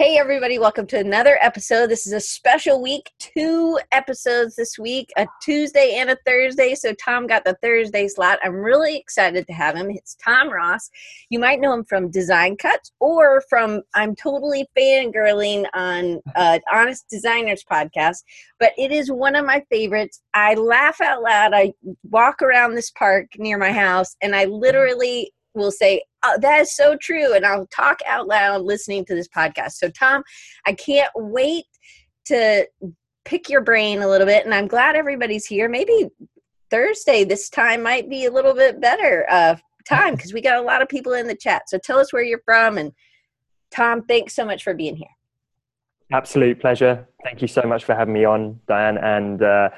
Hey, everybody, welcome to another episode. This is a special week, two episodes this week, a Tuesday and a Thursday. So, Tom got the Thursday slot. I'm really excited to have him. It's Tom Ross. You might know him from Design Cuts or from I'm totally fangirling on uh, Honest Designers podcast, but it is one of my favorites. I laugh out loud. I walk around this park near my house and I literally will say, oh, that is so true. And I'll talk out loud listening to this podcast. So, Tom, I can't wait to pick your brain a little bit. And I'm glad everybody's here. Maybe Thursday, this time might be a little bit better uh, time because we got a lot of people in the chat. So, tell us where you're from. And, Tom, thanks so much for being here. Absolute pleasure. Thank you so much for having me on, Diane. And uh,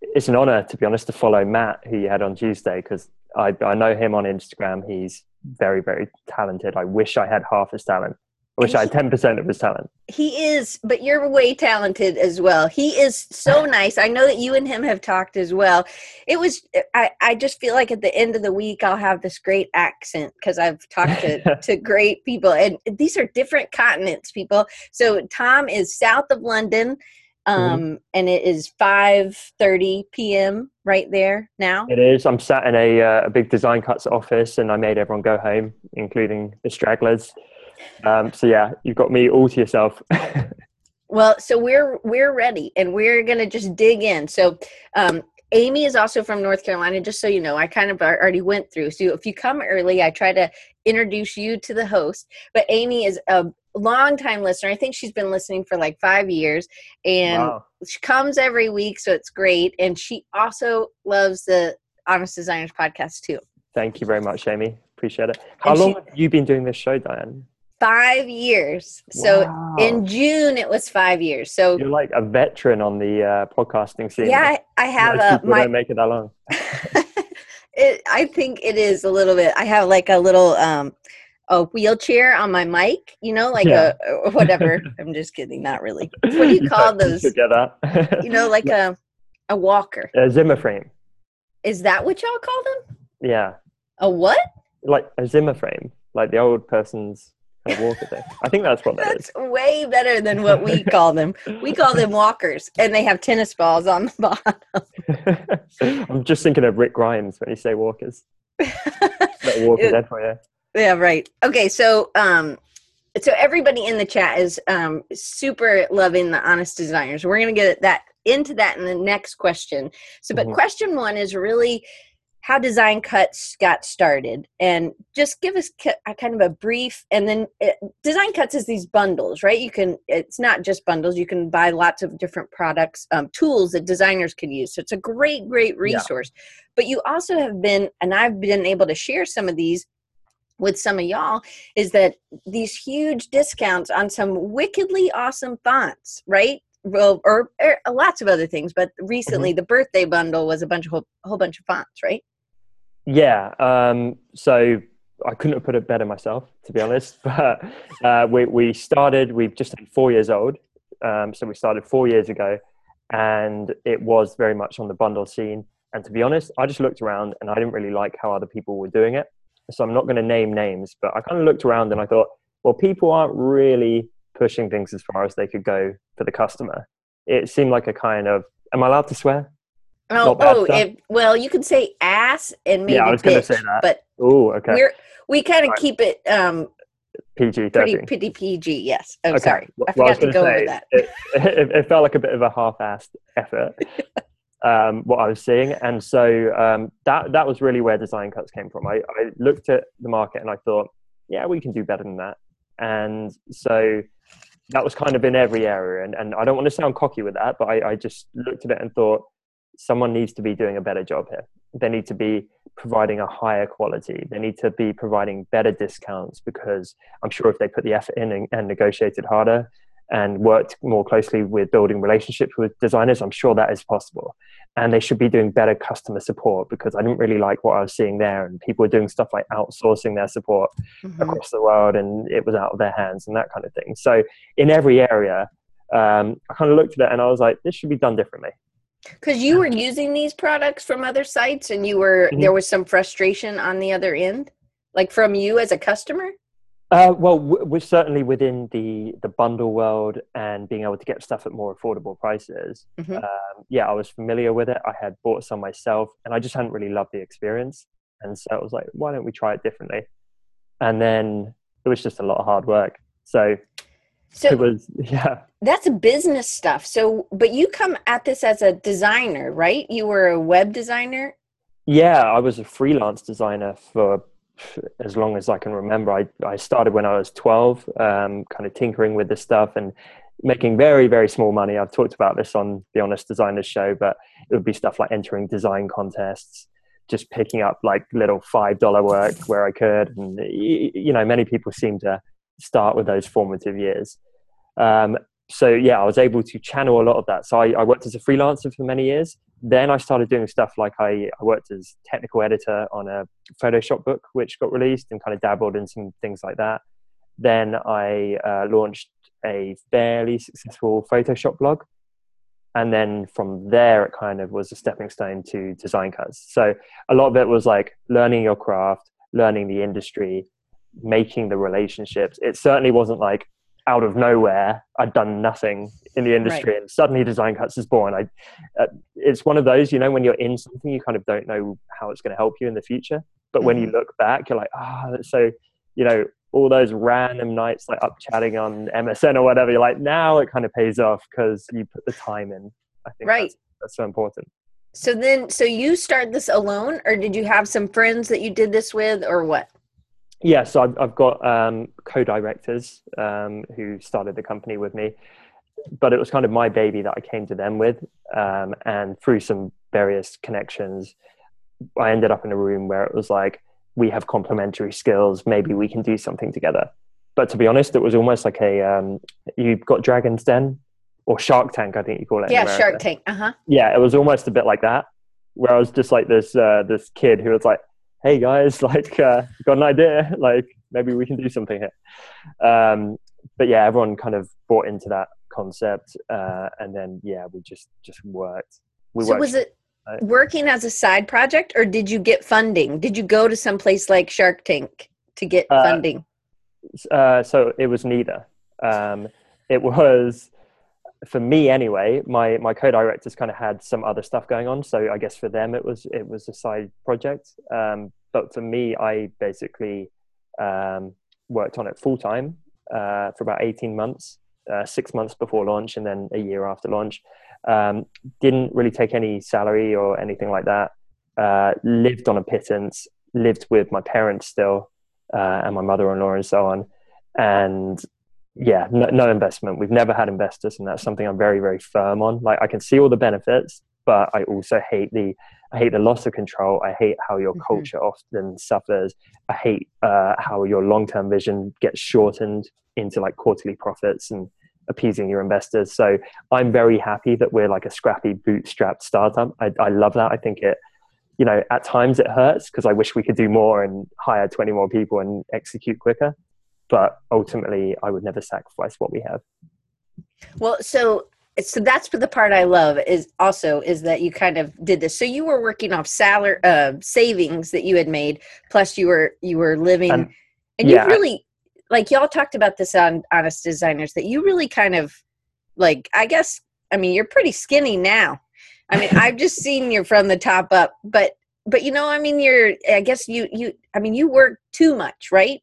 it's an honor, to be honest, to follow Matt, who you had on Tuesday, because I, I know him on Instagram. He's very, very talented. I wish I had half his talent. I wish I had 10% of his talent. He is, but you're way talented as well. He is so nice. I know that you and him have talked as well. It was, I, I just feel like at the end of the week, I'll have this great accent because I've talked to, to great people. And these are different continents, people. So Tom is south of London. Um mm-hmm. and it is 5:30 p.m. right there now. It is. I'm sat in a uh, a big design cuts office, and I made everyone go home, including the stragglers. Um, so yeah, you've got me all to yourself. well, so we're we're ready, and we're gonna just dig in. So. Um, Amy is also from North Carolina, just so you know. I kind of already went through. So if you come early, I try to introduce you to the host. But Amy is a long time listener. I think she's been listening for like five years, and wow. she comes every week, so it's great. And she also loves the Honest Designers podcast too. Thank you very much, Amy. Appreciate it. How and long she, have you been doing this show, Diane? Five years. So wow. in June it was five years. So you're like a veteran on the uh, podcasting scene. Yeah, I, I have a. My, don't make it that long. it, I think it is a little bit. I have like a little um, a wheelchair on my mic, you know, like yeah. a whatever. I'm just kidding, not really. What do you call those? Together. you know, like a a walker. A Zimmer frame. Is that what y'all call them? Yeah. A what? Like a Zimmer frame, like the old person's kind of walker thing. I think that's what that that's is. way better than what we call them. We call them walkers, and they have tennis balls on the bottom. I'm just thinking of Rick Grimes when you say walkers. that Walking Dead for you. Yeah, right. Okay, so um so everybody in the chat is um super loving the honest designers. We're to get that into that in the next question. So but mm-hmm. question 1 is really how design cuts got started and just give us a kind of a brief and then it, design cuts is these bundles right you can it's not just bundles you can buy lots of different products um, tools that designers can use so it's a great great resource yeah. but you also have been and i've been able to share some of these with some of y'all is that these huge discounts on some wickedly awesome fonts, right? Well, or, or lots of other things, but recently mm-hmm. the birthday bundle was a bunch of whole, whole bunch of fonts, right? Yeah. Um, so I couldn't have put it better myself, to be honest. But uh, we we started. We've just been four years old, um, so we started four years ago, and it was very much on the bundle scene. And to be honest, I just looked around and I didn't really like how other people were doing it so I'm not going to name names, but I kind of looked around and I thought, well, people aren't really pushing things as far as they could go for the customer. It seemed like a kind of, am I allowed to swear? Oh, oh if, well, you can say ass and maybe yeah, I was going to say that. But oh, okay. We're, we kind of right. keep it um, PG, pretty, pretty PG. Yes. Oh, okay. sorry, I forgot well, I to go say, over that. It, it, it, felt like a bit of a half-assed effort. um, what I was seeing, and so um, that that was really where design cuts came from. I, I looked at the market and I thought, yeah, we can do better than that, and so that was kind of in every area. And, and I don't want to sound cocky with that, but I, I just looked at it and thought, someone needs to be doing a better job here. They need to be providing a higher quality. They need to be providing better discounts because I'm sure if they put the effort in and, and negotiated harder, and worked more closely with building relationships with designers, I'm sure that is possible. And they should be doing better customer support because I didn't really like what I was seeing there. And people were doing stuff like outsourcing their support mm-hmm. across the world and it was out of their hands and that kind of thing. So, in every area, um, I kind of looked at it and I was like, this should be done differently. Because you were using these products from other sites and you were, mm-hmm. there was some frustration on the other end, like from you as a customer? Uh, well, we're certainly within the the bundle world and being able to get stuff at more affordable prices. Mm-hmm. Um, yeah, I was familiar with it. I had bought some myself, and I just hadn't really loved the experience. And so I was like, why don't we try it differently? And then it was just a lot of hard work. So, so it was yeah. That's business stuff. So, but you come at this as a designer, right? You were a web designer. Yeah, I was a freelance designer for as long as I can remember. I, I started when I was 12, um, kind of tinkering with this stuff and making very, very small money. I've talked about this on the Honest Designers show, but it would be stuff like entering design contests, just picking up like little $5 work where I could. And, you know, many people seem to start with those formative years. Um, so yeah, I was able to channel a lot of that. So I, I, worked as a freelancer for many years. Then I started doing stuff like I, I worked as technical editor on a Photoshop book, which got released and kind of dabbled in some things like that. Then I uh, launched a fairly successful Photoshop blog. And then from there, it kind of was a stepping stone to design cuts. So a lot of it was like learning your craft, learning the industry, making the relationships. It certainly wasn't like, out of nowhere i'd done nothing in the industry right. and suddenly design cuts is born i uh, it's one of those you know when you're in something you kind of don't know how it's going to help you in the future but mm-hmm. when you mm-hmm. look back you're like ah oh, so you know all those random nights like up chatting on msn or whatever you're like now it kind of pays off because you put the time in i think right that's, that's so important so then so you start this alone or did you have some friends that you did this with or what yeah, so I've, I've got um, co-directors um, who started the company with me, but it was kind of my baby that I came to them with, um, and through some various connections, I ended up in a room where it was like we have complementary skills. Maybe we can do something together. But to be honest, it was almost like a um, you've got Dragon's Den or Shark Tank, I think you call it. Yeah, Shark Tank. Uh huh. Yeah, it was almost a bit like that, where I was just like this uh, this kid who was like hey guys, like, uh, got an idea, like maybe we can do something here. Um, but yeah, everyone kind of bought into that concept, uh, and then yeah, we just just worked. We so worked, was it working as a side project, or did you get funding? Did you go to some place like Shark Tank to get uh, funding? Uh, so it was neither. Um, it was for me anyway, my my co-directors kind of had some other stuff going on, so I guess for them it was it was a side project. Um, but for me, I basically um, worked on it full time uh, for about eighteen months, uh, six months before launch, and then a year after launch. Um, didn't really take any salary or anything like that. Uh, lived on a pittance. Lived with my parents still, uh, and my mother-in-law, and so on. And yeah, no, no, investment. We've never had investors, and that's something I'm very, very firm on. Like I can see all the benefits, but I also hate the I hate the loss of control. I hate how your mm-hmm. culture often suffers. I hate uh, how your long term vision gets shortened into like quarterly profits and appeasing your investors. So I'm very happy that we're like a scrappy bootstrapped startup. I, I love that. I think it, you know, at times it hurts because I wish we could do more and hire 20 more people and execute quicker but ultimately i would never sacrifice what we have. Well so so that's the part i love is also is that you kind of did this. So you were working off salary uh, savings that you had made plus you were you were living um, and yeah. you really like y'all talked about this on honest designers that you really kind of like i guess i mean you're pretty skinny now. I mean i've just seen you from the top up but but you know i mean you're i guess you you i mean you work too much right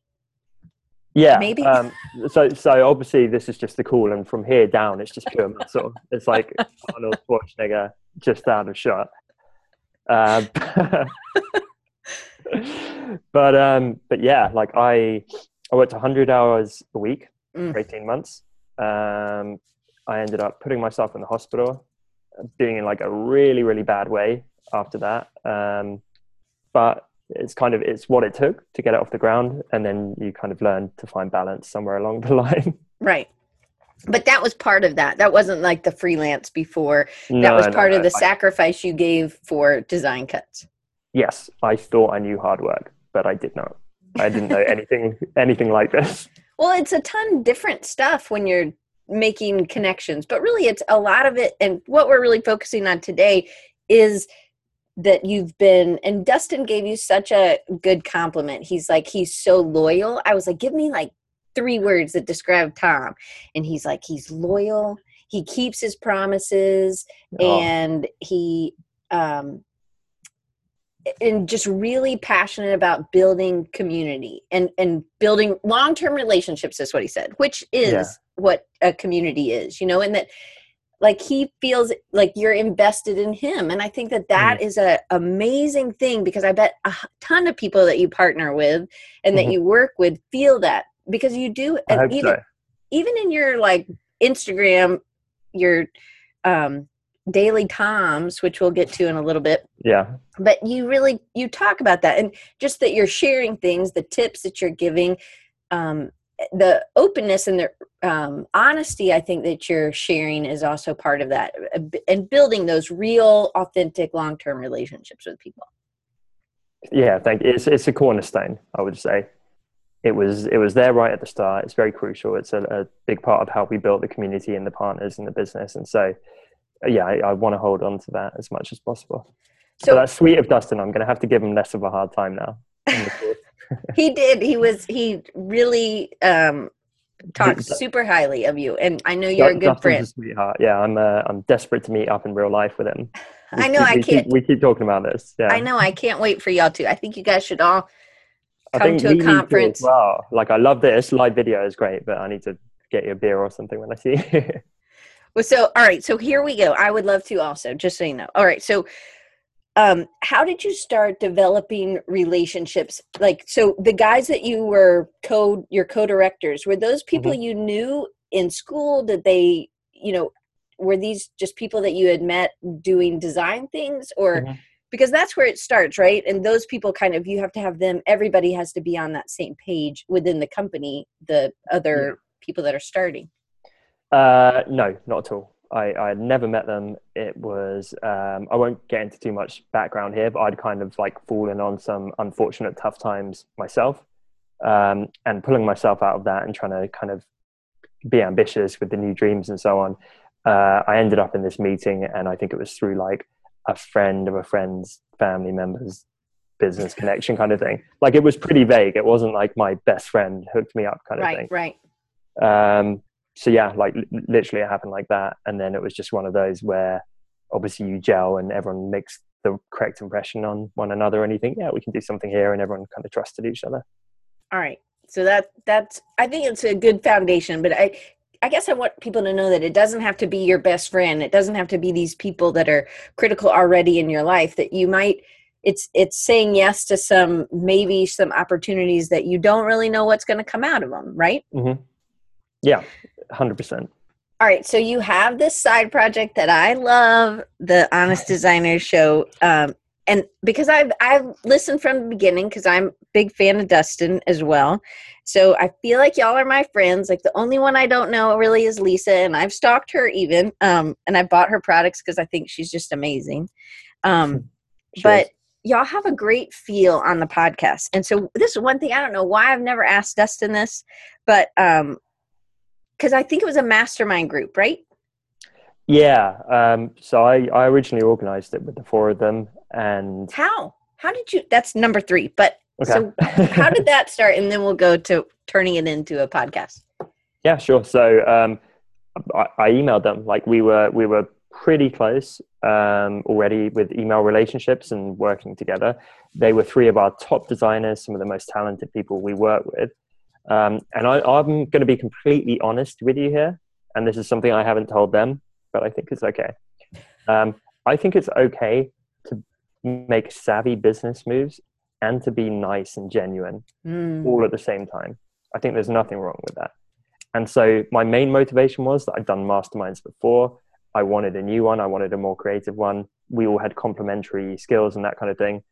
yeah, maybe. Um, so, so obviously this is just the cool, and from here down, it's just pure muscle. it's like Arnold Schwarzenegger just out of shot. Um, but um, but yeah, like I I worked 100 hours a week mm. for 18 months. Um, I ended up putting myself in the hospital, being in like a really really bad way after that. Um, but it's kind of it's what it took to get it off the ground and then you kind of learn to find balance somewhere along the line. Right. But that was part of that. That wasn't like the freelance before. No, that was part no, of the sacrifice you gave for design cuts. Yes i thought i knew hard work but i did not. I didn't know anything anything like this. Well it's a ton different stuff when you're making connections but really it's a lot of it and what we're really focusing on today is that you've been and Dustin gave you such a good compliment. He's like he's so loyal. I was like give me like three words that describe Tom. And he's like he's loyal, he keeps his promises oh. and he um and just really passionate about building community and and building long-term relationships is what he said which is yeah. what a community is you know and that like he feels like you're invested in him and i think that that mm. is a amazing thing because i bet a ton of people that you partner with and that mm-hmm. you work with feel that because you do even so. even in your like instagram your um daily toms which we'll get to in a little bit yeah but you really you talk about that and just that you're sharing things the tips that you're giving um, the openness and the um, honesty i think that you're sharing is also part of that uh, and building those real authentic long-term relationships with people yeah thank you it's, it's a cornerstone i would say it was it was there right at the start it's very crucial it's a, a big part of how we built the community and the partners and the business and so yeah, I, I want to hold on to that as much as possible. So, so that's sweet of Dustin. I'm going to have to give him less of a hard time now. he did. He was. He really um, talked super highly of you, and I know you're a good friend. A sweetheart. Yeah, I'm. Uh, I'm desperate to meet up in real life with him. We I know. Keep, I can't. Keep, we keep talking about this. Yeah. I know. I can't wait for y'all to. I think you guys should all come to a conference. Well, like I love this live video is great, but I need to get you a beer or something when I see you. Well, so all right, so here we go. I would love to also, just so you know. All right, so um, how did you start developing relationships? Like, so the guys that you were co your co-directors were those people mm-hmm. you knew in school? Did they, you know, were these just people that you had met doing design things, or mm-hmm. because that's where it starts, right? And those people kind of you have to have them. Everybody has to be on that same page within the company. The other yeah. people that are starting. Uh, no, not at all. I, I had never met them. It was, um, I won't get into too much background here, but I'd kind of like fallen on some unfortunate tough times myself um, and pulling myself out of that and trying to kind of be ambitious with the new dreams and so on. Uh, I ended up in this meeting and I think it was through like a friend of a friend's family member's business connection kind of thing. Like it was pretty vague. It wasn't like my best friend hooked me up kind of right, thing. Right, right. Um, so yeah, like literally it happened like that. And then it was just one of those where obviously you gel and everyone makes the correct impression on one another and you think, yeah, we can do something here and everyone kind of trusted each other. All right. So that that's I think it's a good foundation, but I I guess I want people to know that it doesn't have to be your best friend. It doesn't have to be these people that are critical already in your life that you might it's it's saying yes to some maybe some opportunities that you don't really know what's going to come out of them, right? Mm-hmm. Yeah, 100%. All right, so you have this side project that I love, the Honest Designers Show, um, and because I've I've listened from the beginning because I'm a big fan of Dustin as well, so I feel like y'all are my friends. Like the only one I don't know really is Lisa, and I've stalked her even, um, and I bought her products because I think she's just amazing. Um, but y'all have a great feel on the podcast, and so this is one thing I don't know why I've never asked Dustin this, but um, because I think it was a mastermind group, right? Yeah. Um, so I, I originally organized it with the four of them. And how? How did you? That's number three. But okay. so how did that start? And then we'll go to turning it into a podcast. Yeah, sure. So um, I, I emailed them. Like we were, we were pretty close um, already with email relationships and working together. They were three of our top designers, some of the most talented people we work with. Um, and I, I'm going to be completely honest with you here, and this is something I haven't told them, but I think it's okay. Um, I think it's okay to make savvy business moves and to be nice and genuine mm. all at the same time. I think there's nothing wrong with that. And so my main motivation was that I'd done masterminds before. I wanted a new one. I wanted a more creative one. We all had complementary skills and that kind of thing.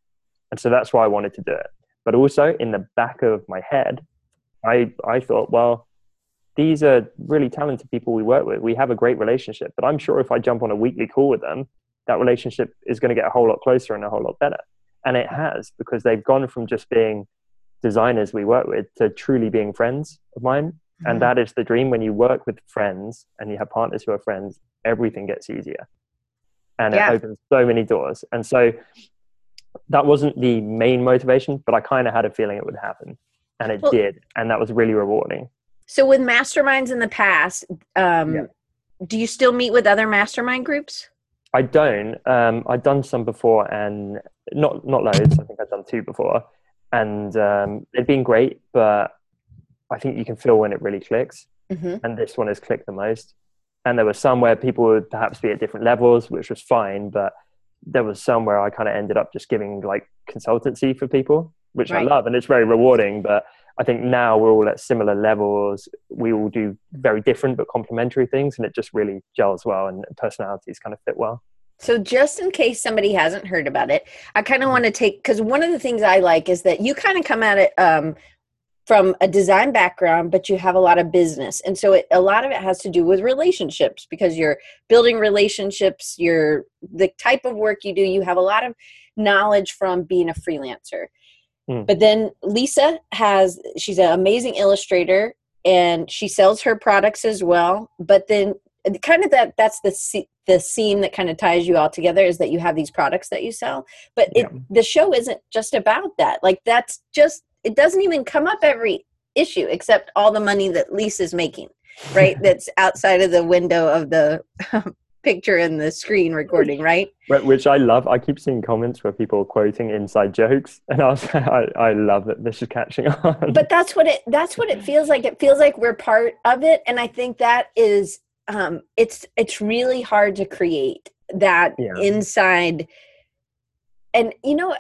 And so that's why I wanted to do it. But also in the back of my head, I, I thought, well, these are really talented people we work with. We have a great relationship, but I'm sure if I jump on a weekly call with them, that relationship is going to get a whole lot closer and a whole lot better. And it has because they've gone from just being designers we work with to truly being friends of mine. Mm-hmm. And that is the dream when you work with friends and you have partners who are friends, everything gets easier. and Yeah. it opens so many doors. And so that wasn't the main motivation, but I kind of had a feeling it would happen, and it Well- did, and that was really rewarding. So with masterminds in the past, um, Yeah. do you still meet with other mastermind groups? I don't. Um, I've done some before, and not not loads. I think I've done two before, and um, they've been great. But I think you can feel when it really clicks, hmm and this one has clicked the most. And there were some where people would perhaps be at different levels, which was fine. But there was some where I kind of ended up just giving like consultancy for people, which Right. I love, and it's very rewarding. But I think now we're all at similar levels. We all do very different but complementary things, and it just really gels well, and personalities kind of fit well. So just in case somebody hasn't heard about it, I kind of want to take because one of the things I like is that you kind of come at it um, from a design background, but you have a lot of business, and so it, a lot of it has to do with relationships because you're building relationships. You're the type of work you do. You have a lot of knowledge from being a freelancer. Mm. But then Lisa has she's an amazing illustrator and she sells her products as well. But then kind of that that's the the scene that kind of ties you all together is that you have these products that you sell but it, Yeah. the show isn't just about that like that's just it doesn't even come up every issue except all the money that lisa's making right that's outside of the window of the picture in the screen recording right Wh- Which I love. I keep seeing comments where people are quoting inside jokes, and I was, I, I love that this is catching on. but that's what it that's what it feels like it feels like we're part of it and i think that is um it's it's really hard to create that Yeah. inside and you know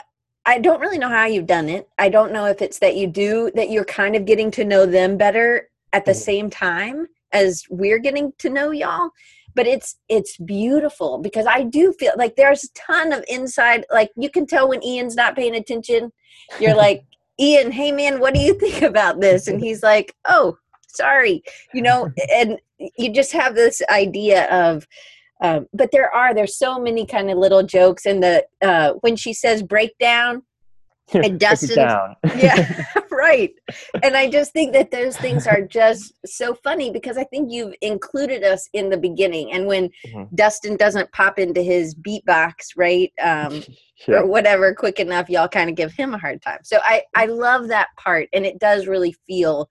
i don't really know how you've done it i don't know if it's that you do that you're kind of getting to know them better at the Mhm. same time as we're getting to know y'all but it's it's beautiful because i do feel like there's a ton of inside like you can tell when ian's not paying attention. You're like ian hey man what do you think about this? And he's like oh sorry you know and you just have this idea of um, but there are there's so many kind of little jokes and the uh, when she says breakdown and down. yeah right and i just think that those things are just so funny because i think you've included us in the beginning and when Mhm. dustin doesn't pop into his beatbox right um, Yeah. or whatever quick enough y'all kind of give him a hard time so i i love that part and it does really feel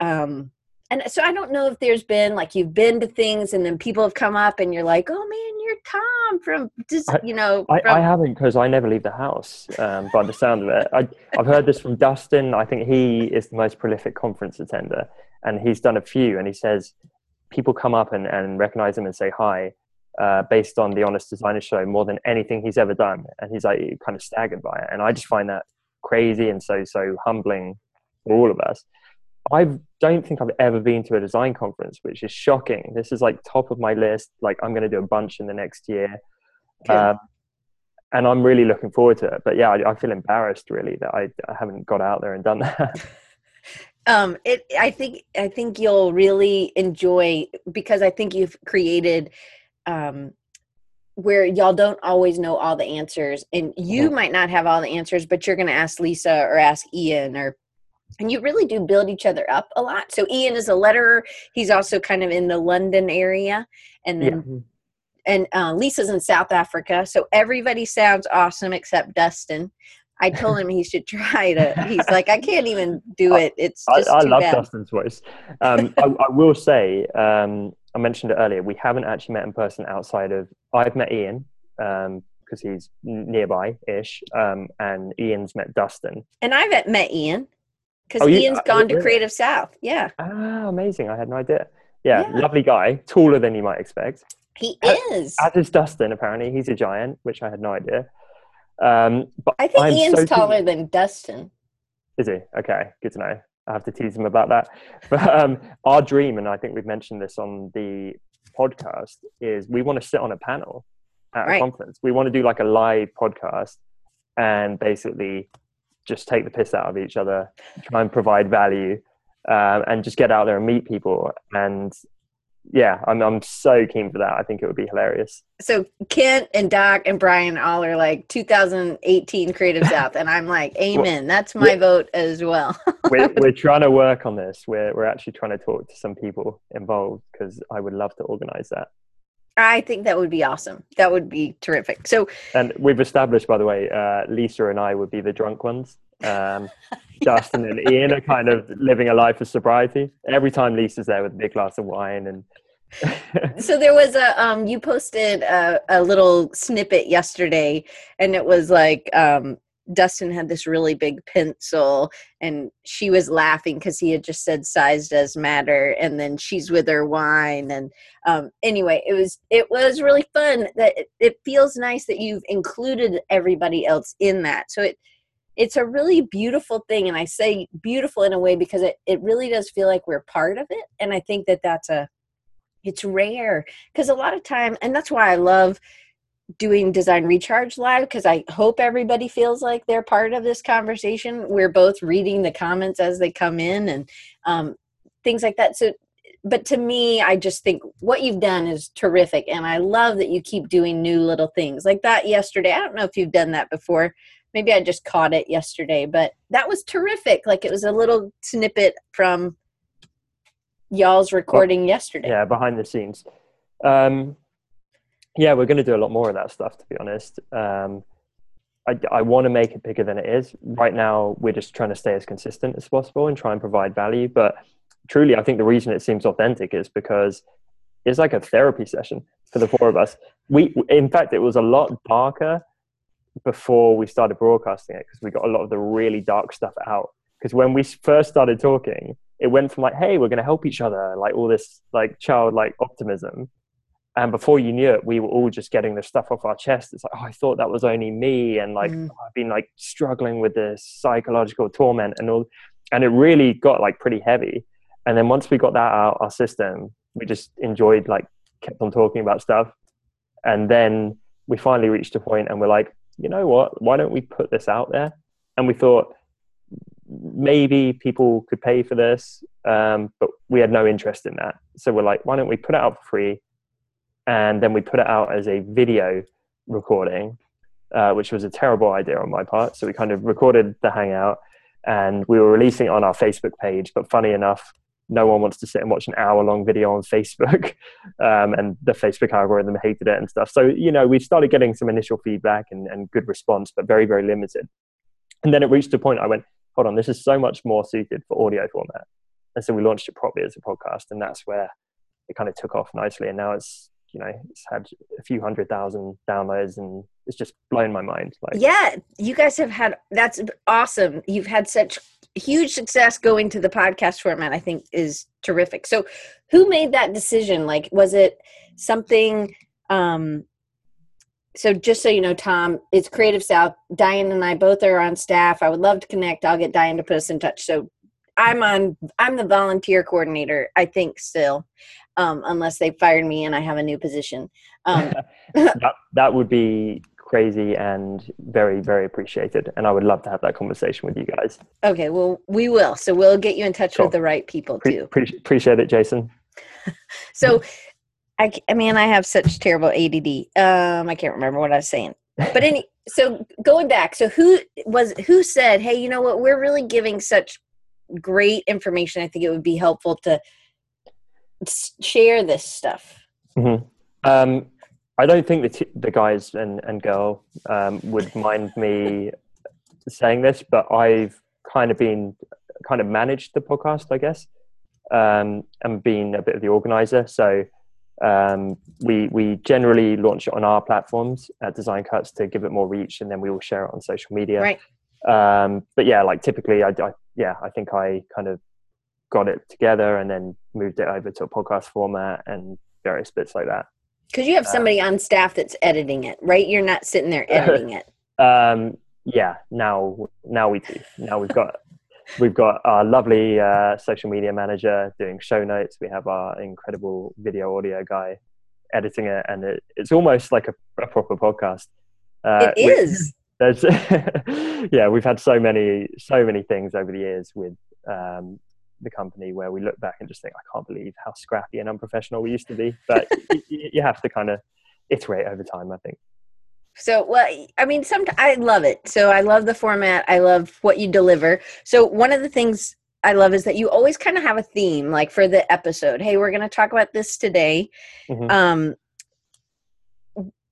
um and so i don't know if there's been like you've been to things and then people have come up and you're like oh man you're tom from just you know I, from, I haven't because I never leave the house. Um, by the sound of it, I, I've heard this from Dustin. I think he is the most prolific conference attender, and he's done a few. And he says people come up and, and recognize him and say hi uh, based on the Honest Designer Show more than anything he's ever done. And he's like kind of staggered by it. And I just find that crazy and so so humbling for all of us. I don't think I've ever been to a design conference, which is shocking. This is like top of my list. Like I'm going to do a bunch in the next year. Um, and I'm really looking forward to it. But yeah, I, I feel embarrassed really that I, I haven't got out there and done that. um it i think i think you'll really enjoy because i think you've created um where y'all don't always know all the answers and you Mhm. might not have all the answers but you're going to ask lisa or ask ian or and you really do build each other up a lot so ian is a letterer he's also kind of in the london area and then yeah. and uh, Lisa's in South Africa, so everybody sounds awesome except Dustin. I told him he should try to. He's like, I can't even do it. It's I, just I love bad. Dustin's voice. Um, I, I will say, um, I mentioned it earlier, we haven't actually met in person outside of, I've met Ian because he's nearby ish, um, and Ian's met Dustin. And I've met Ian because Oh, you- Ian's uh, gone to really? Creative South. Yeah, Ah, amazing. I had no idea. Yeah, Yeah. lovely guy, taller than you might expect. he Uh, is. As is Dustin, apparently. He's a giant, which I had no idea. Um, but I think I'm Ian's so taller than Dustin. Is he? Okay, good to know. I have to tease him about that. But um, our dream, and I think we've mentioned this on the podcast, is we want to sit on a panel at Right. a conference. We want to do like a live podcast and basically just take the piss out of each other, try and provide value, um, and just get out there and meet people. And yeah, I'm I'm so keen for that. I think it would be hilarious. So Kent and Doc and Brian all are like 2018 Creative South, and I'm like, Amen. That's my vote as well. we're, we're trying to work on this. We're, we're actually trying to talk to some people involved because I would love to organize that. I think that would be awesome. That would be terrific. So, and we've established, by the way, uh, Lisa and I would be the drunk ones. Um, Dustin and Ian are kind of living a life of sobriety. Every time Lisa's there with a big glass of wine and. so there was a um you posted a, a little snippet yesterday and it was like um Dustin had this really big pencil and she was laughing because he had just said size does matter and then she's with her wine and um, anyway it was it was really fun that it, it feels nice that you've included everybody else in that. So it it's a really beautiful thing and i say beautiful in a way because it, it really does feel like we're part of it and i think that that's a it's rare because a lot of time and that's why i love doing design recharge live because i hope everybody feels like they're part of this conversation. We're both reading the comments as they come in and um, things like that. So but to me i just think what you've done is terrific and i love that you keep doing new little things. Like that yesterday i don't know if you've done that before. Maybe i just caught it yesterday but that was terrific. Like it was a little snippet from y'all's recording yesterday. yeah behind the scenes. Um yeah, we're going to do a lot more of that stuff, to be honest. Um, I, I want to make it bigger than it is. Right now, we're just trying to stay as consistent as possible and try and provide value. But truly, I think the reason it seems authentic is because it's like a therapy session for the four of us. We, in fact, it was a lot darker before we started broadcasting it because we got a lot of the really dark stuff out. Because when we first started talking, it went from like, "Hey, we're going to help each other," like all this like childlike optimism, and before you knew it we were all just getting the stuff off our chest. It's like oh i thought that was only me and like mm. i've been like struggling with this psychological torment and all and it really got like pretty heavy. And then once we got that out our system we just enjoyed like kept on talking about stuff. And then we finally reached a point and we're like you know what? Why don't we put this out there? And we thought maybe people could pay for this um, but we had no interest in that. So we're like why don't we put it out for free and then we put it out as a video recording, uh, which was a terrible idea on my part. So we kind of recorded the Hangout and we were releasing it on our Facebook page. But funny enough, no one wants to sit and watch an hour long video on Facebook, um, and the Facebook algorithm hated it and stuff. So, you know, we started getting some initial feedback and, and good response, but very, very limited. And then it reached a point I went, hold on, this is so much more suited for audio format. And so we launched it properly as a podcast, and that's where it kind of took off nicely. And now it's you know it's had a few hundred thousand downloads and it's just blown my mind like yeah you guys have had that's awesome. You've had such huge success going to the podcast format i think is terrific. So who made that decision? Like was it something um so just so you know tom it's creative south. Diane and i both are on staff. I would love to connect. I'll get diane to put us in touch. So i'm on i'm the volunteer coordinator i think still um, unless they fired me and I have a new position. Um, that, that would be crazy and very very appreciated and i would love to have that conversation with you guys. Okay well we will. So we'll get you in touch sure. with the right people too. pre- appreciate it jason. So I, I mean i have such terrible ADD um i can't remember what i was saying. But any so going back so who was who said hey you know what? We're really giving such great information. I think it would be helpful to share this stuff? Mm-hmm. Um, I don't think the, t- the guys and, and girl um, would mind me saying this, but I've kind of been kind of managed the podcast, I guess, um, and been a bit of the organizer. So um, we we generally launch it on our platforms at Design Cuts to give it more reach, and then we will share it on social media. Right. Um, but yeah, like typically, I, I yeah, I think I kind of got it together and then moved it over to a podcast format and various bits like that. Because you have um, somebody um, on staff that's editing it, right? You're not sitting there editing it. um, yeah, now now we do. Now we've got we've got our lovely uh, social media manager doing show notes. We have our incredible video audio guy editing it, and it, it's almost like a, a proper podcast. Uh, it is. There's, yeah, we've had so many so many things over the years with um, the company where we look back and just think, I can't believe how scrappy and unprofessional we used to be. But you, you have to kind of iterate over time, I think. So, well, I mean, some I love it. So I love the format. I love what you deliver. So one of the things I love is that you always kind of have a theme, like for the episode. Hey, we're going to talk about this today. Mm-hmm. Um,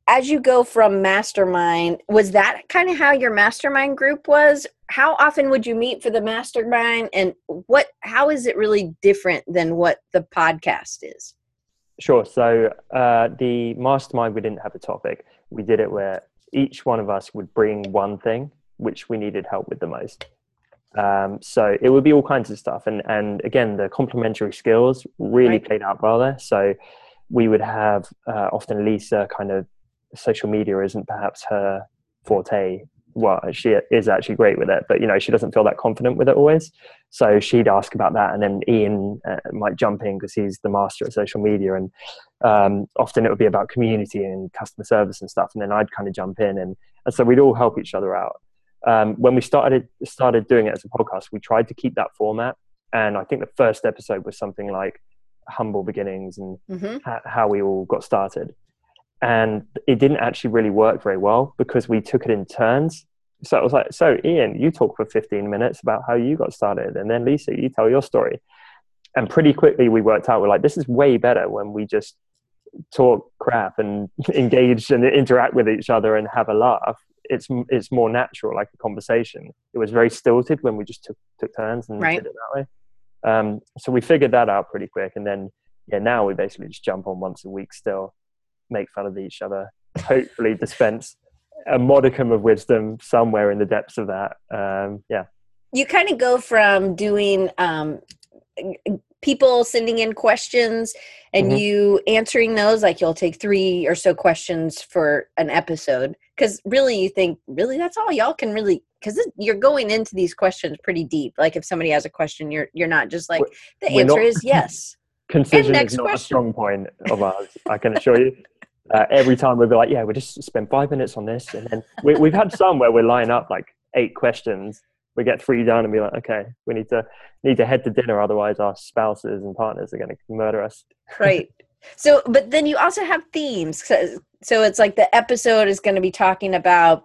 as you go from mastermind, was that kind of how your mastermind group was? How often would you meet for the mastermind and what how is it really different than what the podcast is? Sure. So uh, the mastermind, we didn't have a topic. We did it where each one of us would bring one thing which we needed help with the most. Um, so it would be all kinds of stuff, and and again, the complementary skills really right. played out well there. So we would have uh, often Lisa kind of social media isn't perhaps her forte. Well she is actually great with it but you know she doesn't feel that confident with it always. So she'd ask about that and then ian uh, might jump in because he's the master at social media and um, often it would be about community and customer service and stuff and then i'd kind of jump in and, and so we'd all help each other out. Um, when we started started doing it as a podcast we tried to keep that format and i think the first episode was something like humble beginnings and mm-hmm. ha- how we all got started and it didn't actually really work very well because we took it in turns. So it was like so ian you talk for 15 minutes about how you got started and then lisa you tell your story. And pretty quickly we worked out we're like this is way better when we just talk crap and engage and interact with each other and have a laugh. It's it's more natural like a conversation. It was very stilted when we just took, took turns and right. did it that way. Um, so we figured that out pretty quick and then yeah now we basically just jump on once a week still make fun of each other, hopefully dispense a modicum of wisdom somewhere in the depths of that. Um, yeah. You kind of go from doing um, people sending in questions and mm-hmm. you answering those, like you'll take three or so questions for an episode. Because really, you think, really, that's all y'all can really because you're going into these questions pretty deep. Like if somebody has a question, you're you're not just like the We're answer not, is yes. Concision is not question. a strong point of ours. I can assure you. uh, every time we'll be like, yeah, we just spend five minutes on this, and then we, we've had some where we line up like eight questions. We get three done and be like, okay, we need to need to head to dinner, otherwise our spouses and partners are going to murder us. right. So, but then you also have themes. So, so it's like the episode is going to be talking about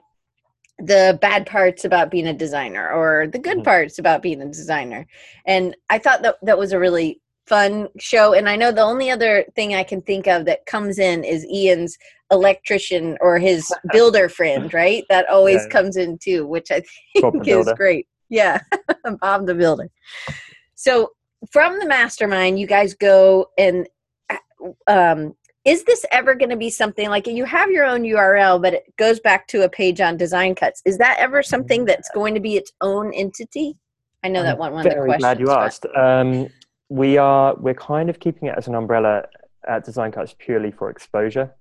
the bad parts about being a designer or the good mm-hmm. parts about being a designer. And I thought that that was a really fun show. And I know the only other thing I can think of that comes in is Ian's electrician or his builder friend, right? That always yeah. comes in too, which I think is great. Yeah, Bob the builder. So from the mastermind, you guys go and um, is this ever going to be something like you have your own URL, but it goes back to a page on design cuts? Is that ever something that's going to be its own entity? I know that one one of the questions. Glad you asked. Um, we are we're kind of keeping it as an umbrella at Design Cuts purely for exposure.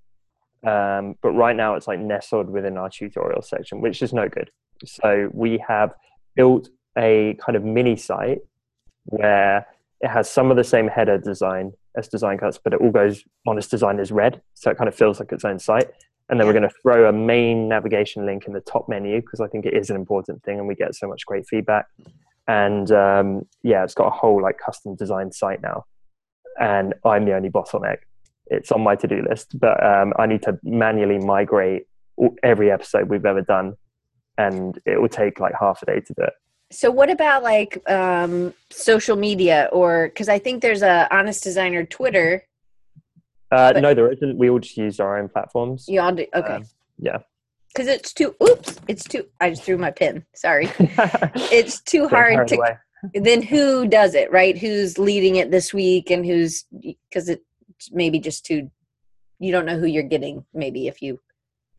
Um, but right now it's like nestled within our tutorial section, which is no good. So we have built a kind of mini site where it has some of the same header design as Design Cuts, but it all goes Honest Design is red, so it kind of feels like its own site. And then we're going to throw a main navigation link in the top menu because I think it is an important thing, and we get so much great feedback and um, yeah, it's got a whole like custom design site now, and I'm the only bottleneck. It's on my to-do list, but um, I need to manually migrate every episode we've ever done, and it will take like half a day to do it. So, what about like um, social media, or because I think there's a Honest Designer Twitter. Uh, no, there isn't. We all just use our own platforms. You all do okay. Um, yeah because it's too oops it's too i just threw my pin sorry. It's too hard to then who does it right? Who's leading it this week and who's because it's maybe just too you don't know who you're getting maybe if you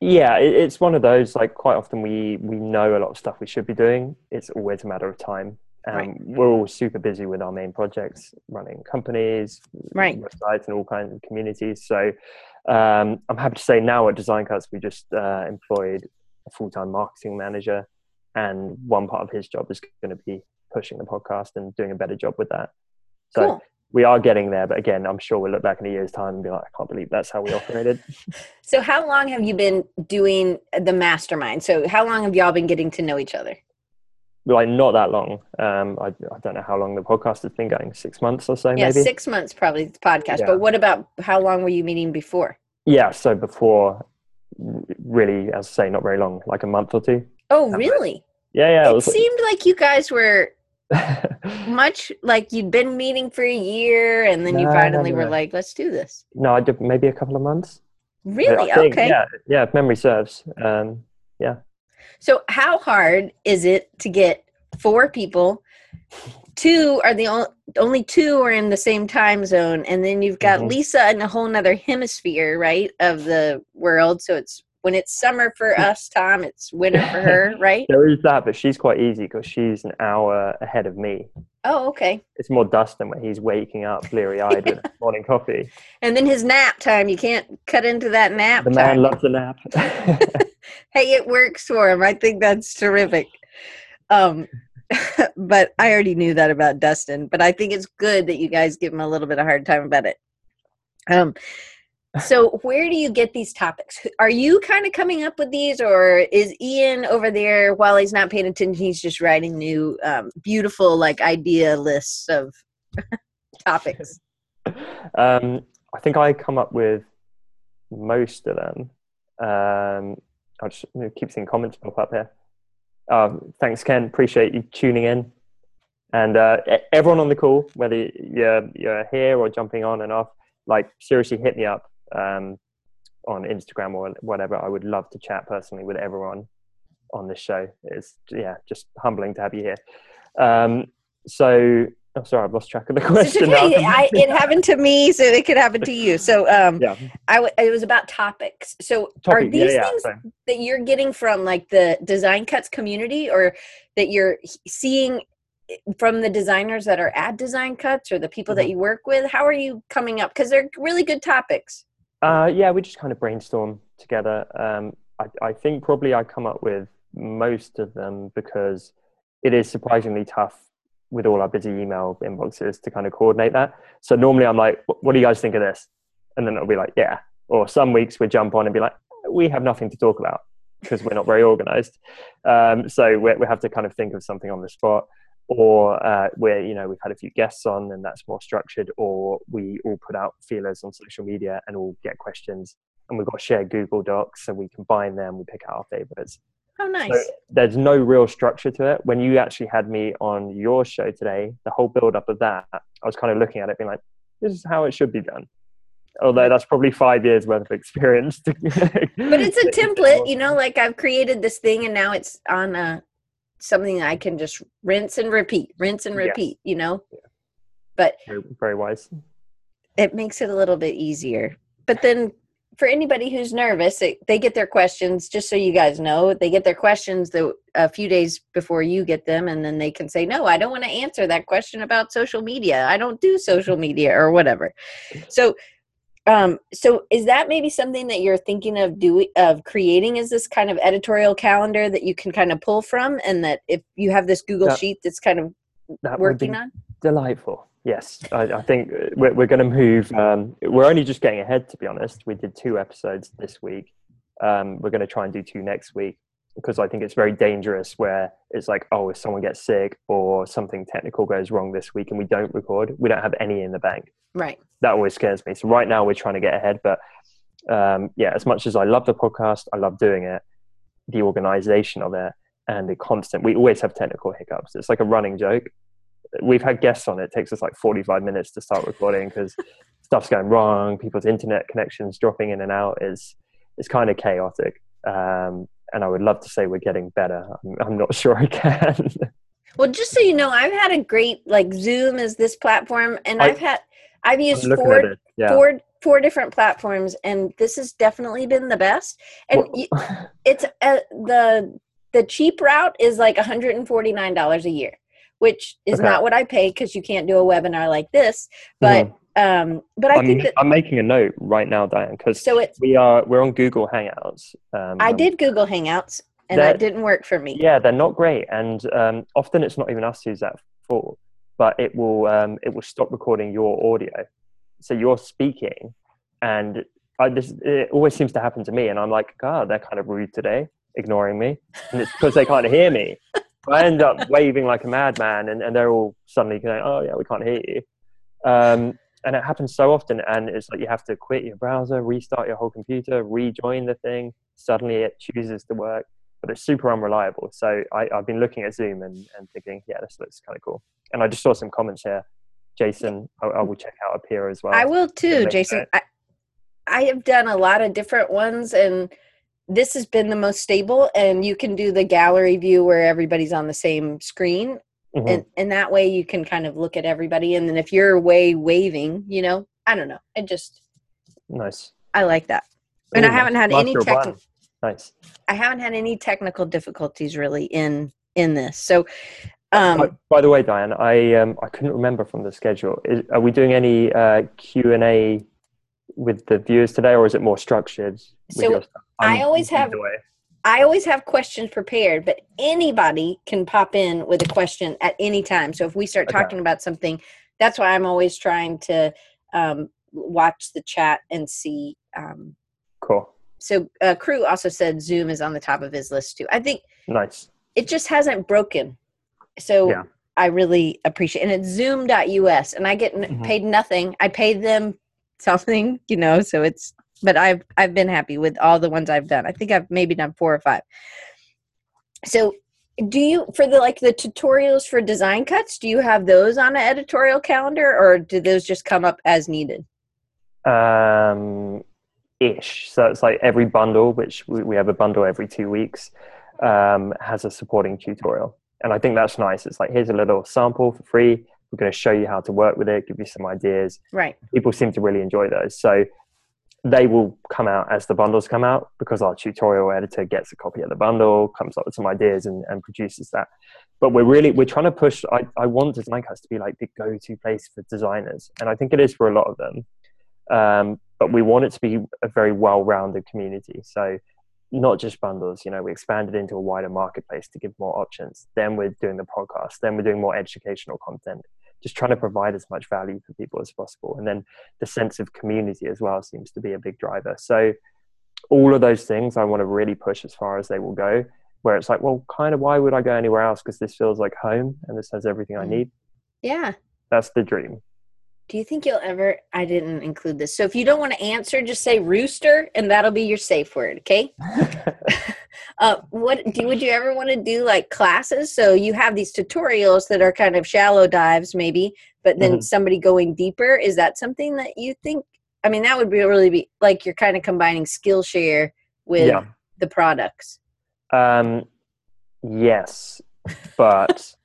yeah it, it's one of those like quite often we we know a lot of stuff we should be doing. It's always a matter of time. Um, right. we're all super busy with our main projects running companies right. websites and all kinds of communities. So um, I'm happy to say now at Design Cuts, we just uh, employed a full time marketing manager, and one part of his job is going to be pushing the podcast and doing a better job with that. So cool. we are getting there, but again, I'm sure we'll look back in a year's time and be like, I can't believe that's how we operated. so, how long have you been doing the mastermind? So, how long have y'all been getting to know each other? Like not that long. Um, I, I don't know how long the podcast has been going, six months or so, yeah, maybe. six months probably the podcast. Yeah. But what about how long were you meeting before? Yeah, so before, really, as I say, not very long, like a month or two. Oh, really? Yeah, yeah. It, it was, seemed like you guys were much like you'd been meeting for a year, and then no, you finally no, no. were like, "Let's do this." No, I did maybe a couple of months. Really? think, okay. Yeah, yeah. If memory serves. Um, yeah. So, how hard is it to get four people? Two are the only, only two are in the same time zone, and then you've got Mhm. Lisa in a whole nother hemisphere, right, of the world. So it's when it's summer for us, Tom, it's winter for her, right? There is that, but she's quite easy because she's an hour ahead of me. Oh, okay. It's more Dustin when he's waking up bleary eyed with morning coffee. And then his nap time, you can't cut into that nap The time. man loves a nap. hey, it works for him. I think that's terrific. Um, but I already knew that about Dustin. But I think it's good that you guys give him a little bit of hard time about it. Um, so where do you get these topics? Are you kind of coming up with these, or is Ian over there while he's not paying attention? He's just writing new, um, beautiful like idea lists of topics. um, I think I come up with most of them. Um, I just keep seeing comments pop up here. Um, thanks, Ken. Appreciate you tuning in. And uh, everyone on the call, whether you're, you're here or jumping on and off, like seriously hit me up um, on Instagram or whatever. I would love to chat personally with everyone on this show. It's yeah, just humbling to have you here. Um, so, oh, sorry, I've lost track of the question. okay. I, it happened to me, so it could happen to you. So, um, yeah, I w- it was about topics. So, are these yeah, things that you're getting from like the design cuts community, or that you're seeing from the designers that are at design cuts, or the people that Mhm. you work with? How are you coming up? Because they're really good topics. Uh, yeah, we just kind of brainstorm together. Um, I, I think probably I come up with most of them because it is surprisingly tough with all our busy email inboxes to kind of coordinate that. So normally I'm like, what do you guys think of this? And then it'll be like, yeah. Or some weeks we jump on and be like, we have nothing to talk about because we're not very organized. Um, so we have to kind of think of something on the spot. Or uh, where you know we've had a few guests on and that's more structured, or we all put out feelers on social media and all get questions, and we've got shared Google Docs, so we combine them, we pick out our favorites. Oh, nice. So there's no real structure to it. When you actually had me on your show today, the whole build up of that, I was kind of looking at it, being like, "This is how it should be done." Although that's probably five years worth of experience. But it's a template, you know. Like I've created this thing, and now it's on a something I can just rinse and repeat, rinse and Yes. repeat. You know. Yeah. But Very, very wise. it makes it a little bit easier. But then for anybody who's nervous, they, they get their questions, just so you guys know, they get their questions the, a few days before you get them, and then they can say, No, I don't want to answer that question about social media. I don't do social media or whatever. So, um, so is that maybe something that you're thinking of doing of creating? Is this kind of editorial calendar that you can kind of pull from, and that if you have this Google That- sheet that's kind of That working on? delightful. Yes, I, I think uh, we're, we're going to move. Um, we're only just getting ahead, to be honest. We did two episodes this week. Um, we're going to try and do two next week because I think it's very dangerous where it's like, oh, if someone gets sick or something technical goes wrong this week and we don't record, we don't have any in the bank. Right. That always scares me. So right now we're trying to get ahead, but um, yeah, as much as I love the podcast, I love doing it. The organization of it and the constant. We always have technical hiccups. It's like a running joke we've had guests on it. it takes us like 45 minutes to start recording because stuff's going wrong people's internet connections dropping in and out is is kind of chaotic um, and i would love to say we're getting better i'm, I'm not sure i can Well, just so you know, I've had a great like Zoom is this platform, and I- I've had I've used four yeah four four different platforms, and this has definitely been the best. And it's uh, the the cheap route is like 149 dollars a year, which is Okay. not what I pay because you can't do a webinar like this. But um, but I I'm, think that I'm making a note right now diane because so. It's we are we're on google hangouts um, I did Google Hangouts, and that That- didn't work for me. yeah they're not great and um, often it's not even us who's at fault but it will um, it will stop recording your audio so you're speaking and I, this it always seems to happen to me and i'm like god they're kind of rude today ignoring me and it's because they can't hear me i end up waving like a madman and, and they're all suddenly going oh yeah we can't hear you um, and it happens so often and it's like you have to quit your browser restart your whole computer rejoin the thing suddenly it chooses to work but it's super unreliable. So I, I've been looking at Zoom and, and thinking, yeah, this looks kind of cool. And I just saw some comments here. Jason, I, I will check out up here as well. I will too, Jason. I, I have done a lot of different ones, and this has been the most stable. And you can do the gallery view where everybody's on the same screen, Mhm. and and that way you can kind of look at everybody. And then if you're way waving, you know, I don't know. It just nice. I like that, and I haven't had any master of tech. one. Nice. I haven't had any technical difficulties really in in this. So, um, by, by the way, Diane, I um, I couldn't remember from the schedule. Is, are we doing any uh, Q and A with the viewers today, or is it more structured? So. I always have- either. I always have questions prepared, but anybody can pop in with a question at any time. So if we start Okay. talking about something, that's why I'm always trying to um, watch the chat and see. Um, cool. so uh, Crew also said Zoom is on the top of his list too. I think Nice. it just hasn't broken. So Yeah. I really appreciate and it's zoom.us and I get n- Mhm. paid nothing. I paid them something, you know, so it's but I've I've been happy with all the ones I've done. I think I've maybe done four or five. So do you for the like the tutorials for design cuts, do you have those on an editorial calendar or do those just come up as needed? um, ish. So it's like every bundle, which we, we have a bundle every two weeks, um, has a supporting tutorial. And I think that's nice. It's like, here's a little sample for free. We're going to show you how to work with it, give you some ideas. Right. People seem to really enjoy those. So they will come out as the bundles come out because our tutorial editor gets a copy of the bundle, comes up with some ideas and, and produces that. But we're really, we're trying to push, I, I want Design Cuts to be like the go-to place for designers. And I think it is for a lot of them um, but we want it to be a very well-rounded community so not just bundles you know we expanded into a wider marketplace to give more options then we're doing the podcast then we're doing more educational content just trying to provide as much value for people as possible. And then the sense of community as well seems to be a big driver. So all of those things i want to really push as far as they will go where it's like well kind of why would i go anywhere else? Because this feels like home and this has everything i Mhm. need. Yeah. that's the dream Do you think you'll ever? I didn't include this. So if you don't want to answer, just say rooster, and that'll be your safe word. Okay. Uh, what do would you ever want to do like classes? So you have these tutorials that are kind of shallow dives, maybe, but then Mhm. somebody going deeper. Is that something that you think? I mean, that would be really be like you're kind of combining Skillshare with Yeah. the products. Um, yes, but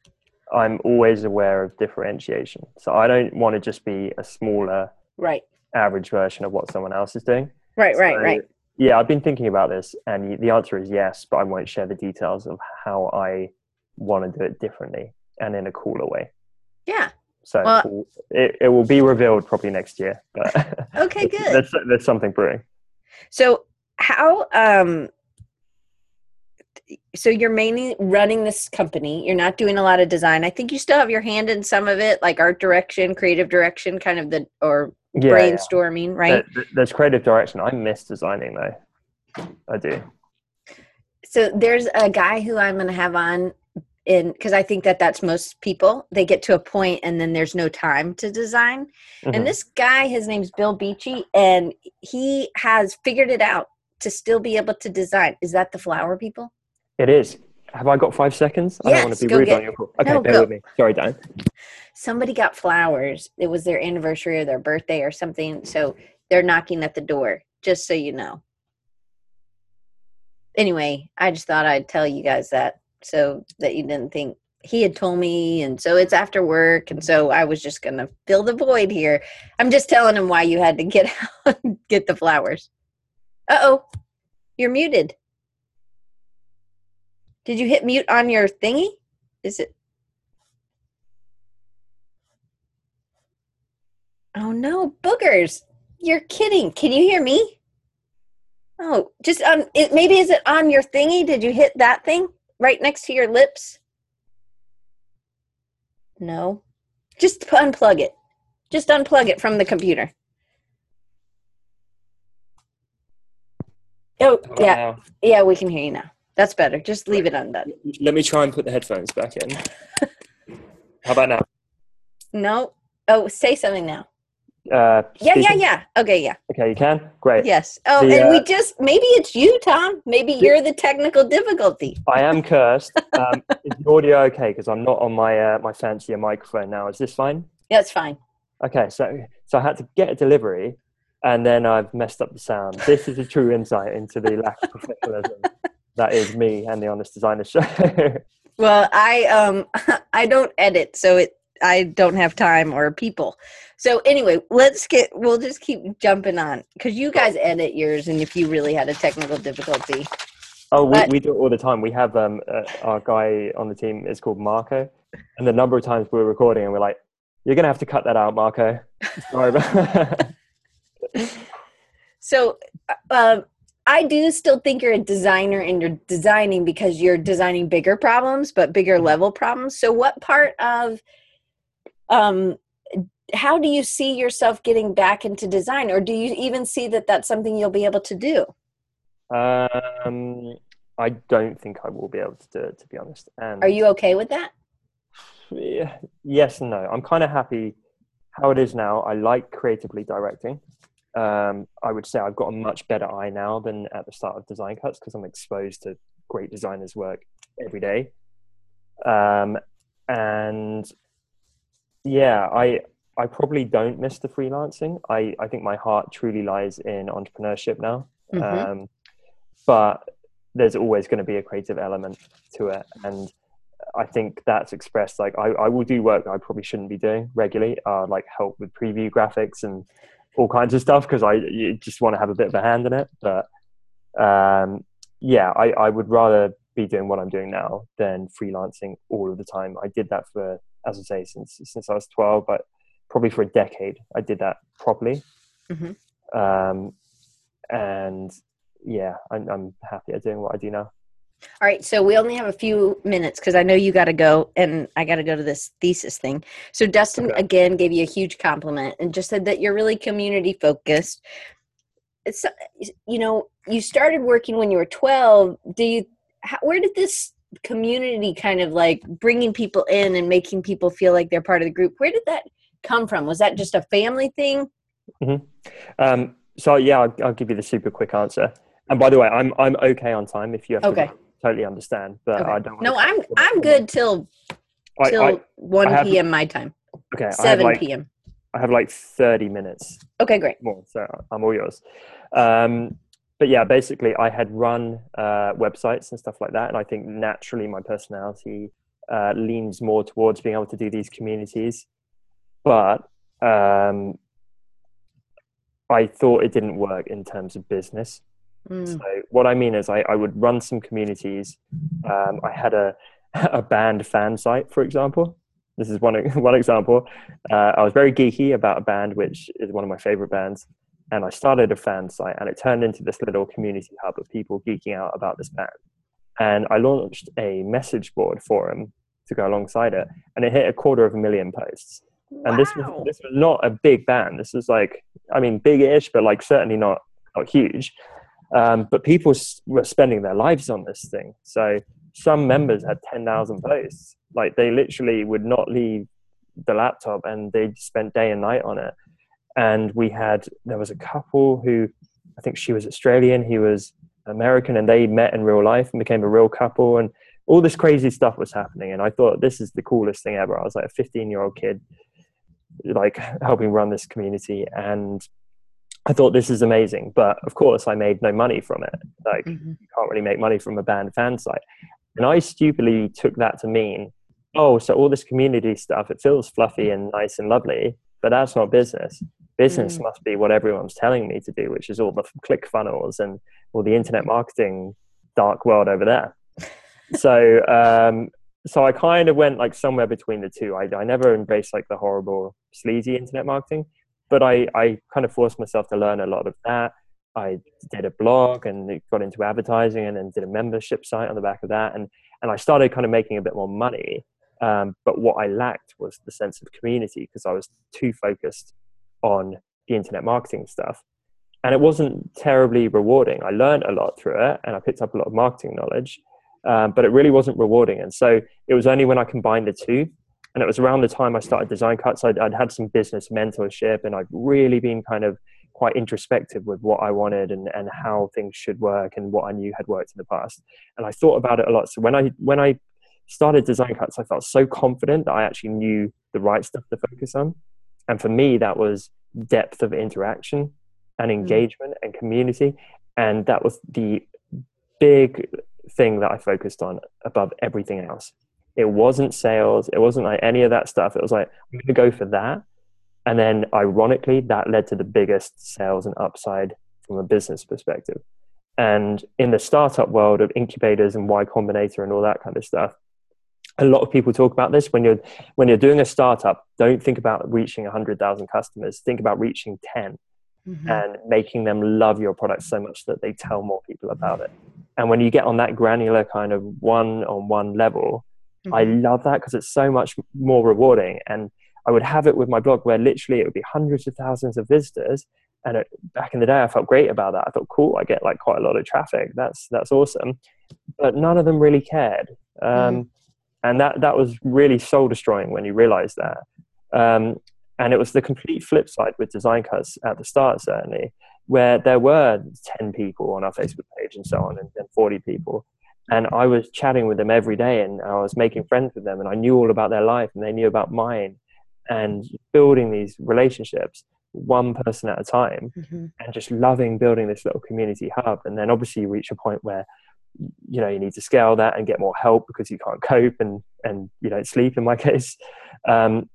I'm always aware of differentiation. So I don't want to just be a smaller, Right. average version of what someone else is doing. Right. Right. So, right. Yeah, I've been thinking about this, and the answer is yes, but I won't share the details of how I want to do it differently and in a cooler way. Yeah. So Well- it, it will be revealed probably next year. But Okay. Good. there's, there's something brewing. So how um so you're mainly running this company. You're not doing a lot of design. I think you still have your hand in some of it, like art direction, creative direction, kind of the or Yeah, yeah. brainstorming, right? There- There's creative direction. I miss designing though. I do. so there's a guy who I'm going to have on in because I think that that's most people. They get to a point and then there's no time to design. Mhm. And this guy, his name's Bill Beachy, and he has figured it out to still be able to design. Is that the flower people? It is. Have I got five seconds? I don't want to be rude get- on your call. Okay, No, bear go. with me. Sorry, Dan. somebody got flowers. It was their anniversary or their birthday or something. So they're knocking at the door, just so you know. Anyway, I just thought I'd tell you guys that so that you didn't think he had told me. And so it's after work. And so I was just going to fill the void here. I'm just telling him why you had to get out and get the flowers. Uh oh, you're muted. Did you hit mute on your thingy? Is it? Oh no, boogers! You're kidding. Can you hear me? Oh, just on it. Maybe is it on your thingy? Did you hit that thing right next to your lips? No. Just unplug it. Just unplug it from the computer. Oh, oh yeah, yeah, we can hear you now. That's better. Just leave it undone. Let me try and put the headphones back in. How about now? No. Oh, say something now. Uh, Yeah, yeah, yeah. Okay, yeah. Okay, you can? Great. Yes. Oh, The, and we uh, just maybe it's you, Tom. Maybe you're the technical difficulty. I am cursed. Um, is the audio okay? Because I'm not on my uh, my fancier microphone now. Is this fine? Yeah, it's fine. Okay, so so I had to get a delivery, and then I've messed up the sound. This is a true insight into the lack of professionalism that is me and the Honest Designer Show. well, I um I don't edit, so it I don't have time or people. So anyway, let's get we'll just keep jumping on because you guys edit yours, and if you really had a technical difficulty. Oh, we, but, we do it all the time. We have um uh, our guy on the team is called Marco, and the number of times we're recording and we're like, "You're gonna have to cut that out, Marco." Sorry about. so, uh, I do still think you're a designer and you're designing because you're designing bigger problems, but bigger mm-hmm. level problems. So, what part of um, how do you see yourself getting back into design, or do you even see that that's something you'll be able to do? Um, I don't think I will be able to do it, to be honest. And are you okay with that? Yeah, yes and no. I'm kind of happy how it is now. I like creatively directing. Um, I would say I've got a much better eye now than at the start of Design Cuts because I'm exposed to great designers' work every day. Um, and yeah, I I probably don't miss the freelancing. I, I think my heart truly lies in entrepreneurship now. Mm-hmm. Um, but there's always going to be a creative element to it. And I think that's expressed like I, I will do work I probably shouldn't be doing regularly, uh, like help with preview graphics and all kinds of stuff because I just want to have a bit of a hand in it. But um, yeah, I, I would rather be doing what I'm doing now than freelancing all of the time. I did that for, as I say, since since I was 12, but probably for a decade I did that properly. Mm-hmm. Um, and yeah, I'm, I'm happy at doing what I do now. All right, so we only have a few minutes because I know you got to go and I got to go to this thesis thing. So Dustin okay. again gave you a huge compliment and just said that you're really community focused. It's you know you started working when you were 12. Do you how, where did this community kind of like bringing people in and making people feel like they're part of the group? Where did that come from? Was that just a family thing? Mm-hmm. Um, so yeah, I'll, I'll, give you the super quick answer. And by the way, I'm I'm okay on time if you have okay. to totally understand. But okay. I don't. No, I'm I'm good till till I, I, one I p.m. my time. Okay, seven like, p.m. I have like thirty minutes. Okay, great. More, so I'm all yours. Um, but yeah, basically, I had run uh, websites and stuff like that, and I think naturally my personality uh, leans more towards being able to do these communities. But um, I thought it didn't work in terms of business. Mm. So what I mean is, I, I would run some communities. Um, I had a a band fan site, for example. This is one one example. Uh, I was very geeky about a band, which is one of my favorite bands, and I started a fan site, and it turned into this little community hub of people geeking out about this band. And I launched a message board forum to go alongside it, and it hit a quarter of a million posts. And wow. this was this was not a big band. This was like, I mean, big-ish, but like certainly not not huge. Um, but people were spending their lives on this thing. So some members had 10,000 posts. Like they literally would not leave the laptop and they spent day and night on it. And we had, there was a couple who, I think she was Australian, he was American, and they met in real life and became a real couple. And all this crazy stuff was happening. And I thought, this is the coolest thing ever. I was like a 15 year old kid, like helping run this community. And I thought this is amazing, but of course I made no money from it. Like mm-hmm. you can't really make money from a band fan site. And I stupidly took that to mean, oh, so all this community stuff, it feels fluffy and nice and lovely, but that's not business. Business mm. must be what everyone's telling me to do, which is all the click funnels and all the internet marketing dark world over there. so, um, so I kind of went like somewhere between the two. I, I never embraced like the horrible, sleazy internet marketing but I, I kind of forced myself to learn a lot of that. I did a blog and got into advertising and then did a membership site on the back of that. And, and I started kind of making a bit more money. Um, but what I lacked was the sense of community because I was too focused on the internet marketing stuff. And it wasn't terribly rewarding. I learned a lot through it and I picked up a lot of marketing knowledge, um, but it really wasn't rewarding. And so it was only when I combined the two and it was around the time I started Design Cuts. I'd, I'd had some business mentorship, and I'd really been kind of quite introspective with what I wanted and, and how things should work and what I knew had worked in the past. And I thought about it a lot. So when I when I started Design Cuts, I felt so confident that I actually knew the right stuff to focus on. And for me, that was depth of interaction. and mm. engagement and community. And that was the big thing that I focused on above everything else. It wasn't sales, it wasn't like any of that stuff. It was like, I'm going to go for that. And then, ironically, that led to the biggest sales and upside from a business perspective. And in the startup world of incubators and Y Combinator and all that kind of stuff, a lot of people talk about this when you're when you're doing a startup. Don't think about reaching hundred thousand customers. Think about reaching 10 mm-hmm. and making them love your product so much that they tell more people about it. And when you get on that granular kind of one-on-one level, mm-hmm. I love that because it's so much more rewarding. And I would have it with my blog where literally it would be hundreds of thousands of visitors, and it, back in the day i felt great about that i thought cool i get like quite a lot of traffic that's that's awesome but none of them really cared um, mm. and that that was really soul destroying when you realize that um, and it was the complete flip side with design cuts at the start certainly where there were 10 people on our facebook page and so on and, and 40 people and i was chatting with them every day and i was making friends with them and i knew all about their life and they knew about mine and building these relationships one person at a time mm-hmm. and just loving building this little community hub and then obviously you reach a point where you know you need to scale that and get more help because you can't cope and and you don't sleep in my case um,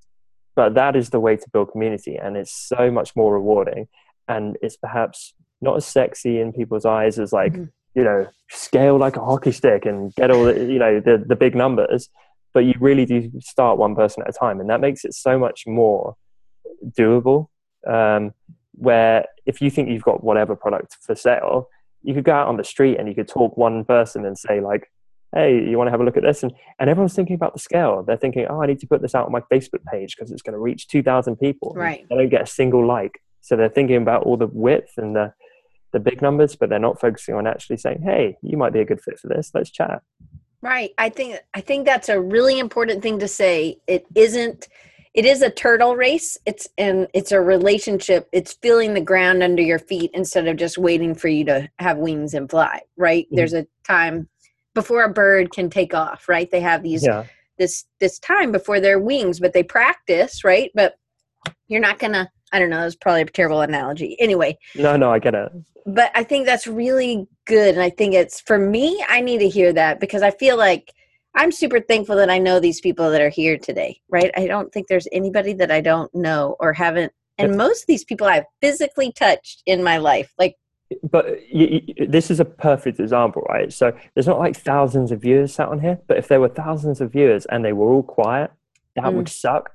but that is the way to build community and it's so much more rewarding and it's perhaps not as sexy in people's eyes as like mm-hmm. You know scale like a hockey stick and get all the you know the, the big numbers but you really do start one person at a time and that makes it so much more doable um, where if you think you've got whatever product for sale, you could go out on the street and you could talk one person and say like, "Hey, you want to have a look at this?" and and everyone's thinking about the scale. They're thinking, "Oh, I need to put this out on my Facebook page because it's going to reach two thousand people." Right. They don't get a single like, so they're thinking about all the width and the the big numbers, but they're not focusing on actually saying, "Hey, you might be a good fit for this. Let's chat." Right. I think I think that's a really important thing to say. It isn't it is a turtle race it's and it's a relationship it's feeling the ground under your feet instead of just waiting for you to have wings and fly right mm-hmm. there's a time before a bird can take off right they have these yeah. this this time before their wings but they practice right but you're not gonna i don't know that's probably a terrible analogy anyway no no i get it but i think that's really good and i think it's for me i need to hear that because i feel like I'm super thankful that I know these people that are here today, right? I don't think there's anybody that I don't know or haven't. And most of these people I've physically touched in my life. Like, but you, you, this is a perfect example, right? So there's not like thousands of viewers sat on here, but if there were thousands of viewers and they were all quiet, that mm. would suck.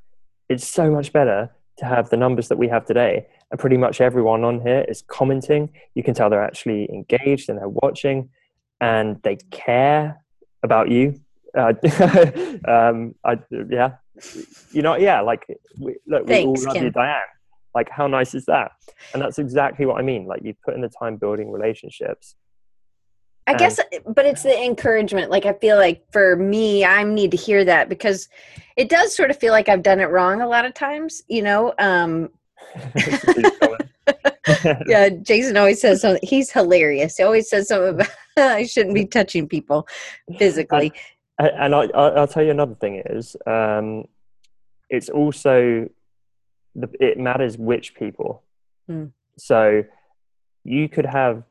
It's so much better to have the numbers that we have today. And pretty much everyone on here is commenting. You can tell they're actually engaged and they're watching and they care about you uh, um, I, yeah, you know, yeah, like we, look, Thanks, we all love Kim. you, Diane. Like, how nice is that? And that's exactly what I mean. Like, you put in the time building relationships. I guess, but it's the encouragement. Like, I feel like for me, I need to hear that because it does sort of feel like I've done it wrong a lot of times, you know? Um, yeah, Jason always says something. He's hilarious. He always says something about I shouldn't be touching people physically and I, will tell you another thing is um, it's also the, it matters which people mm. so you could have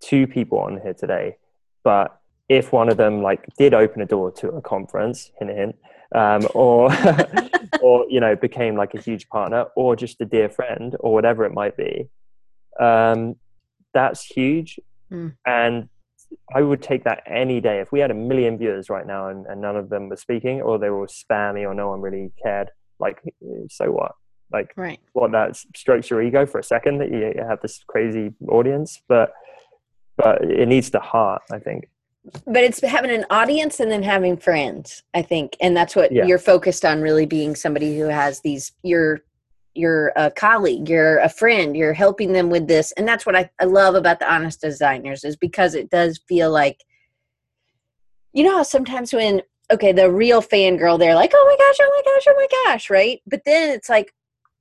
two people on here today but if one of them like did open a door to a conference hint hint um, or or you know became like a huge partner or just a dear friend or whatever it might be um, that's huge mm. and I would take that any day. If we had a million viewers right now and, and none of them were speaking, or they were spammy, or no one really cared, like, so what? Like, right. what that strokes your ego for a second that you have this crazy audience, but but it needs the heart, I think. But it's having an audience and then having friends, I think, and that's what yeah. you're focused on. Really being somebody who has these. You're you're a colleague you're a friend you're helping them with this and that's what I, I love about the honest designers is because it does feel like you know how sometimes when okay the real fangirl they're like oh my gosh oh my gosh oh my gosh right but then it's like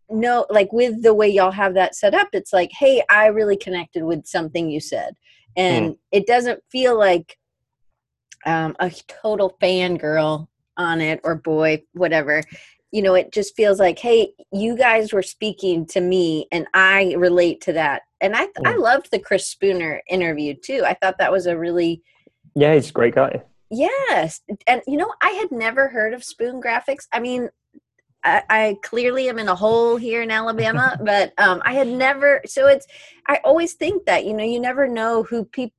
no like with the way y'all have that set up it's like hey i really connected with something you said and mm. it doesn't feel like um, a total fangirl on it or boy whatever you know it just feels like hey you guys were speaking to me and i relate to that and i i Mm. loved the chris spooner interview too i thought that was a really Yeah, he's a great guy. yes and you know i had never heard of spoon graphics i mean I, I clearly am in a hole here in Alabama, but um, I had never. So it's. I always think that you know you never know who people,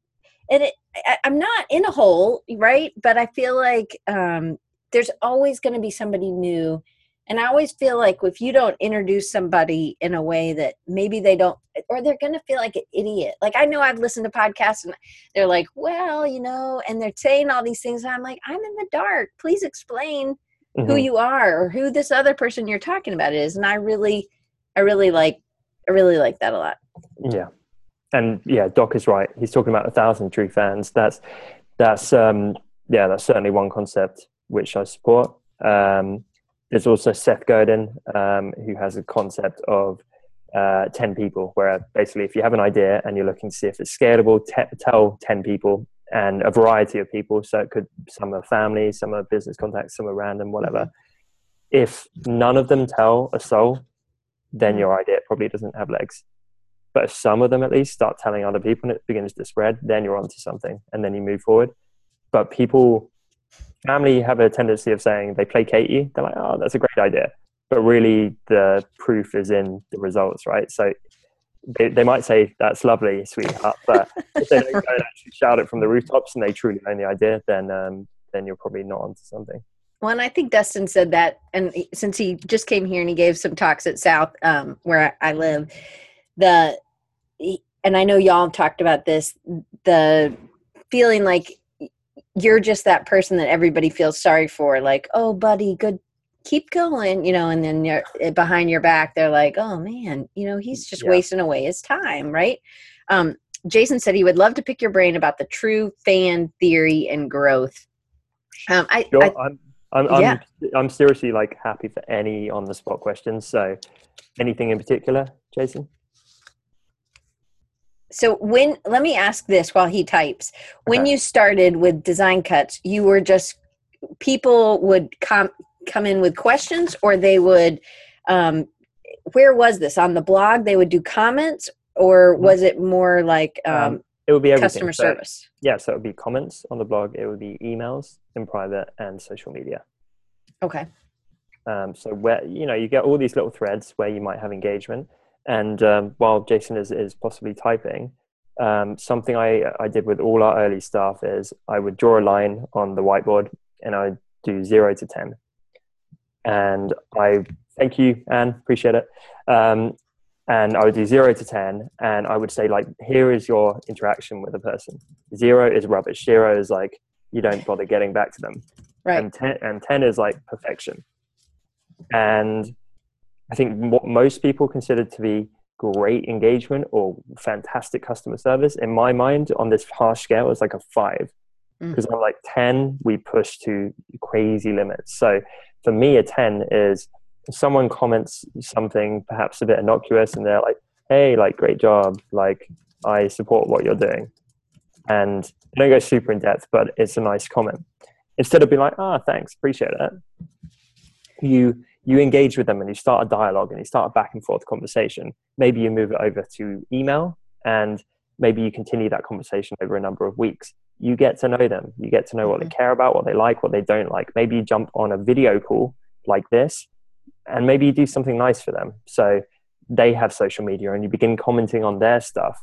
and it. I, I'm not in a hole, right? But I feel like um, there's always going to be somebody new, and I always feel like if you don't introduce somebody in a way that maybe they don't, or they're going to feel like an idiot. Like I know I've listened to podcasts and they're like, well, you know, and they're saying all these things, and I'm like, I'm in the dark. Please explain who Mhm. you are or who this other person you're talking about is and i really i really like i really like that a lot Yeah, and yeah, Doc is right. He's talking about a thousand true fans. That's that's um, yeah, that's certainly one concept which I support. Um, there's also Seth Godin, um, who has a concept of uh, ten people, where basically, if you have an idea and you're looking to see if it's scalable, te- tell ten people and a variety of people. So it could some are family, some are business contacts, some are random, whatever. Mm-hmm. If none of them tell a soul, then mm-hmm. your idea probably doesn't have legs. But if some of them at least start telling other people and it begins to spread, then you're onto something and then you move forward. But people, family have a tendency of saying they placate you. They're like, oh, that's a great idea. But really, the proof is in the results, right? So they, they might say, that's lovely, sweetheart. But if they don't go and actually shout it from the rooftops and they truly own the idea, then, um, then you're probably not onto something. well and i think dustin said that and since he just came here and he gave some talks at south um, where i live the and i know y'all have talked about this the feeling like you're just that person that everybody feels sorry for like oh buddy good keep going you know and then you're eh, behind your back they're like oh man you know he's just Yeah. wasting away his time right um, jason said he would love to pick your brain about the true fan theory and growth um, I, Sure, I I'm, I'm, I'm, I'm seriously like happy for any on the spot questions. So anything in particular, Jason? so when let me ask this while he types when Okay. you started with design cuts you were just people would come come in with questions or they would um where was this on the blog they would do comments or Mhm. was it more like um, Um, It would be everything. customer So, service Yeah, so it would be comments on the blog. It would be emails in private and social media. okay Um, so where you know you get all these little threads where you might have engagement, and um, while Jason is is possibly typing, um, something I I did with all our early staff is I would draw a line on the whiteboard and I would do zero to ten, and I thank you Anne appreciate it, um, and I would do zero to ten, and I would say like here is your interaction with a person. Zero is rubbish. Zero is like you don't bother getting back to them right and 10, and 10 is like perfection and i think what most people consider to be great engagement or fantastic customer service in my mind on this harsh scale is like a five Mm. because i'm like 10 we push to crazy limits so for me a 10 is someone comments something perhaps a bit innocuous and they're like hey like great job. Like i support what you're doing. And they don't go super in depth but it's a nice comment. Instead of being like ah thanks appreciate it you you engage with them and you start a dialogue and you start a back and forth conversation. Maybe you move it over to email and maybe you continue that conversation over a number of weeks you get to know them. You get to know what they care about what they like what they don't like. Maybe you jump on a video call like this and maybe you do something nice for them. So they have social media and you begin commenting on their stuff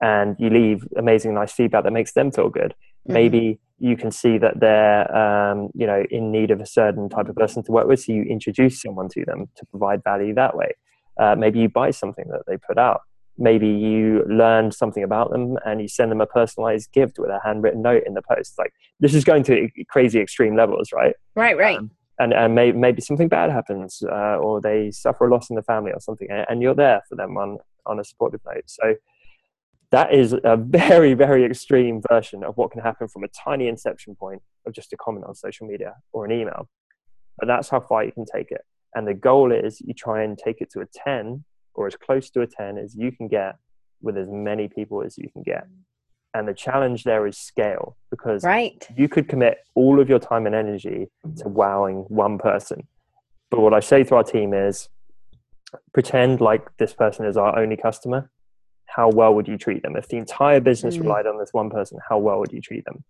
and you leave amazing nice feedback that makes them feel good. Mhm. maybe you can see that they're um, you know in need of a certain type of person to work with so you introduce someone to them to provide value that way. Uh, maybe you buy something that they put out maybe you learn something about them and you send them a personalized gift with a handwritten note in the post. Like this is going to crazy extreme levels right? Right right. Um, and, and may, maybe something bad happens uh, or they suffer a loss in the family or something and, and you're there for them on, on a supportive note. So that is a very very extreme version of what can happen from a tiny inception point of just a comment on social media or an email. But that's how far you can take it. And the goal is you try and take it to a 10 or as close to a 10 as you can get with as many people as you can get and the challenge there is scale because right you could commit all of your time and energy to wowing one person But what I say to our team is pretend like this person is our only customer. How well would you treat them? If the entire business Mm. relied on this one person, how well would you treat them?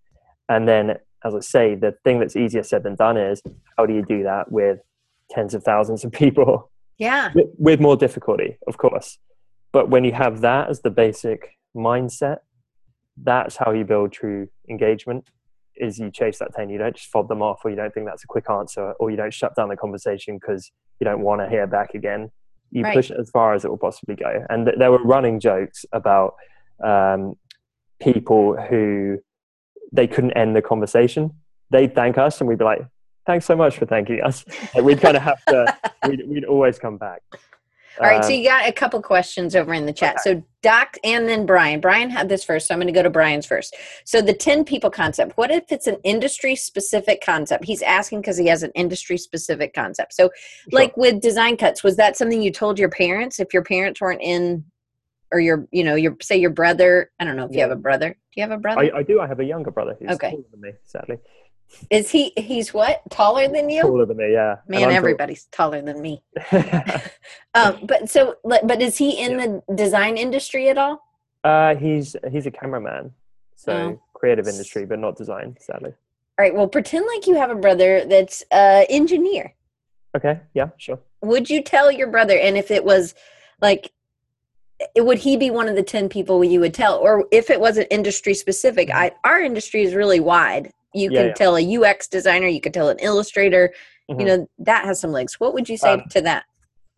And then, as I say, the thing that's easier said than done is how do you do that with tens of thousands of people Yeah. with, with more difficulty, of course. But when you have that as the basic mindset, that's how you build true engagement. Is you chase that ten, you don't just fob them off, or you don't think that's a quick answer, or you don't shut down the conversation because you don't want to hear back again. You Right. push it as far as it will possibly go. And th- there were running jokes about um, people who they couldn't end the conversation. They'd thank us, and we'd be like, "Thanks so much for thanking us." We'd kind of have to. We'd, we'd always come back. All right, so Um, you got a couple questions over in the chat. So Doc and then Brian. Brian had this first, so I'm going to go to Brian's first. So the 10 people concept, what if it's an industry specific concept? He's asking because he has an industry specific concept. So Sure. like with design cuts, was that something you told your parents if your parents weren't in or your, you know, your say your brother, I don't know if you have a brother. Do you have a brother? I, I do. I have a younger brother who's Okay. taller than me, sadly. Is he he's what? Taller than you? Taller than me, yeah. Man, I'm everybody's taller than me. Um, but so, but is he in the design industry at all? uh, he's he's a cameraman, so Oh. creative industry, but not design, sadly. All right. Well, pretend like you have a brother that's uh engineer. Okay, yeah, sure. Would you tell your brother? And if it was like, it, would he be one of the ten people you would tell? Or if it wasn't industry specific, I our industry is really wide. You Yeah, can yeah. tell a UX designer. You could tell an illustrator. Mhm. You know that has some legs. What would you say Um, to that?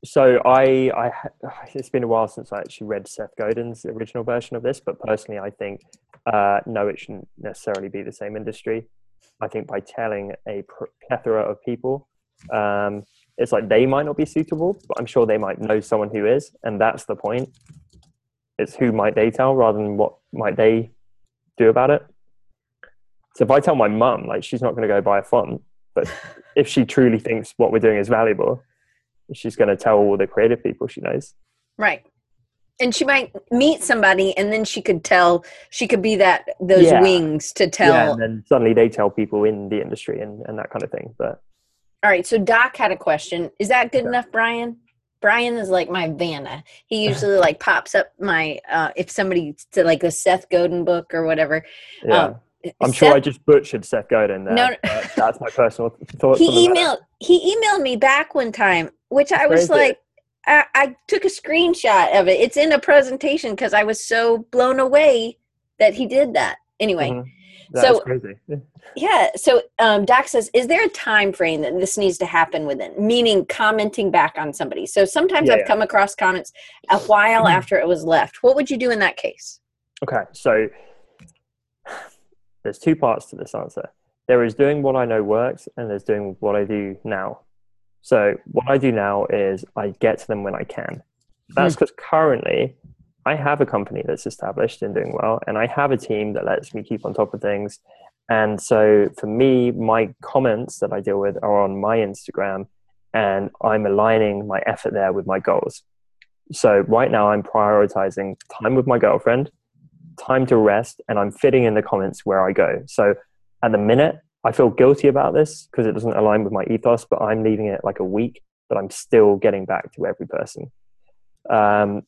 So I, I, it's been a while since I actually read Seth Godin's original version of this, but personally, I think uh, no, it shouldn't necessarily be the same industry. I think by telling a plethora of people, um, it's like they might not be suitable, but I'm sure they might know someone who is, and that's the point. It's who might they tell rather than what might they do about it. So if I tell my mum, like she's not going to go buy a font, but if she truly thinks what we're doing is valuable, she's going to tell all the creative people she knows. Right. And she might meet somebody, and then she could tell. She could be that those Yeah. wings to tell. Yeah, and then suddenly they tell people in the industry and, and that kind of thing. But All right, so Doc had a question. Is that good Okay. enough, Brian? Brian is like my Vanna. He usually like pops up my uh if somebody to like the Seth Godin book or whatever. yeah, Um, I'm sure Seth- I just butchered Seth Godin there. No, that's my personal thoughts. he emailed he emailed me back one time, which I was Crazy. like I, I took a screenshot of it. It's in a presentation because I was so blown away that he did that. Anyway, Mhm. That's so- crazy. Yeah. So um, Doc says, is there a time frame that this needs to happen within? Meaning commenting back on somebody. So sometimes Yeah, I've yeah. come across comments a while after it was left. What would you do in that case? Okay, so there's two parts to this answer. There is doing what I know works, and there's doing what I do now. So what I do now is I get to them when I can. Hmm. That's because currently I have a company that's established and doing well, and I have a team that lets me keep on top of things. And so for me, my comments that I deal with are on my Instagram, and I'm aligning my effort there with my goals. So right now, I'm prioritizing time with my girlfriend, time to rest, and I'm fitting in the comments where I go. So at the minute, I feel guilty about this because it doesn't align with my ethos, but I'm leaving it like a week, but I'm still getting back to every person. Um,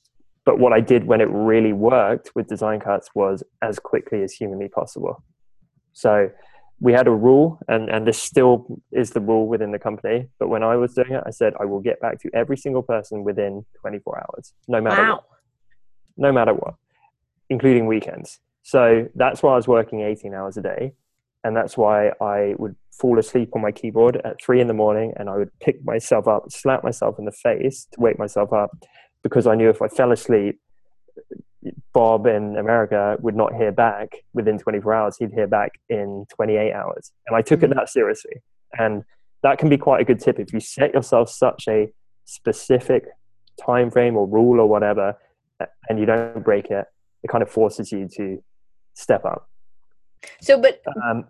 but what I did when it really worked with design cuts was as quickly as humanly possible. So we had a rule, and, and this still is the rule within the company. But when I was doing it, I said I will get back to every single person within 24 hours, no matter what no matter what, including weekends. So that's why I was working 18 hours a day. And that's why I would fall asleep on my keyboard at three in the morning and I would pick myself up, slap myself in the face to wake myself up because I knew if I fell asleep, Bob in America would not hear back within 24 hours. He'd hear back in 28 hours. And I took it mm-hmm. that seriously. And that can be quite a good tip if you set yourself such a specific time frame or rule or whatever and you don't break it, it kind of forces you to step up. So, but Um,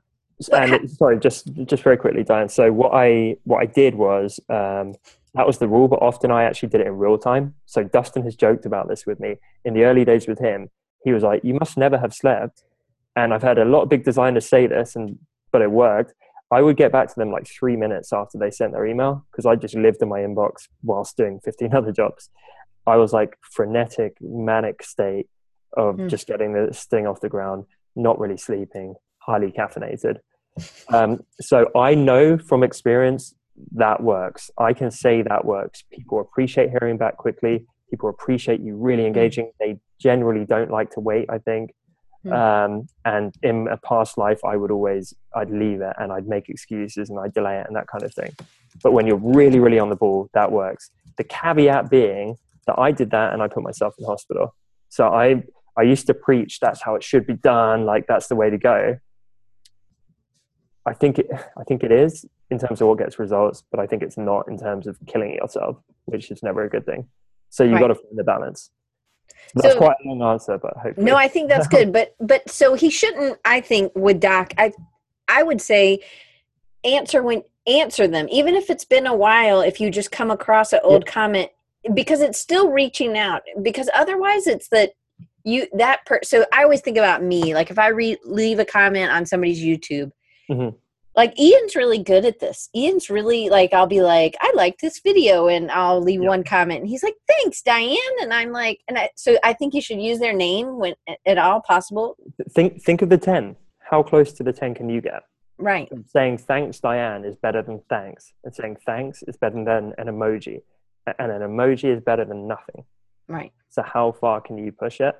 But and ha- sorry, just just very quickly, Diane. So what I what I did was um, that was the rule, but often I actually did it in real time. So Dustin has joked about this with me in the early days with him. He was like, "You must never have slept," and I've heard a lot of big designers say this, and but it worked. I would get back to them like three minutes after they sent their email because I just lived in my inbox whilst doing 15 other jobs. I was like frenetic, manic state of mm. just getting this thing off the ground, not really sleeping, highly caffeinated. Um, so I know from experience that works. I can say that works. People appreciate hearing back quickly. People appreciate you really hmm. engaging. They generally don't like to wait, I think. Mm. Um, and in a past life, I would always, I'd leave it and I'd make excuses and I'd delay it and that kind of thing. But when you're really, really on the ball, that works. The caveat being that I did that and I put myself in hospital. So I, I used to preach that's how it should be done, like that's the way to go. I think it, I think it is in terms of what gets results, but I think it's not in terms of killing yourself, which is never a good thing. So you've right. got to find the balance. That's so, quite a long answer, but hopefully. no, I think that's good. But but so he shouldn't. I think with Doc, I I would say answer when answer them, even if it's been a while. If you just come across an old yeah. comment, because it's still reaching out. Because otherwise, it's that you that per. So I always think about me. Like if I re- leave a comment on somebody's YouTube. Mm-hmm like Ian's really good at this. Ian's really like I'll be like, I like this video and I'll leave one comment and he's like, Thanks, Diane. And I'm like and I so I think you should use their name when at all possible. Think think of the ten. How close to the ten can you get? Right. saying thanks, Diane is better than thanks. And saying thanks is better than an emoji. And an emoji is better than nothing. Right. So how far can you push it?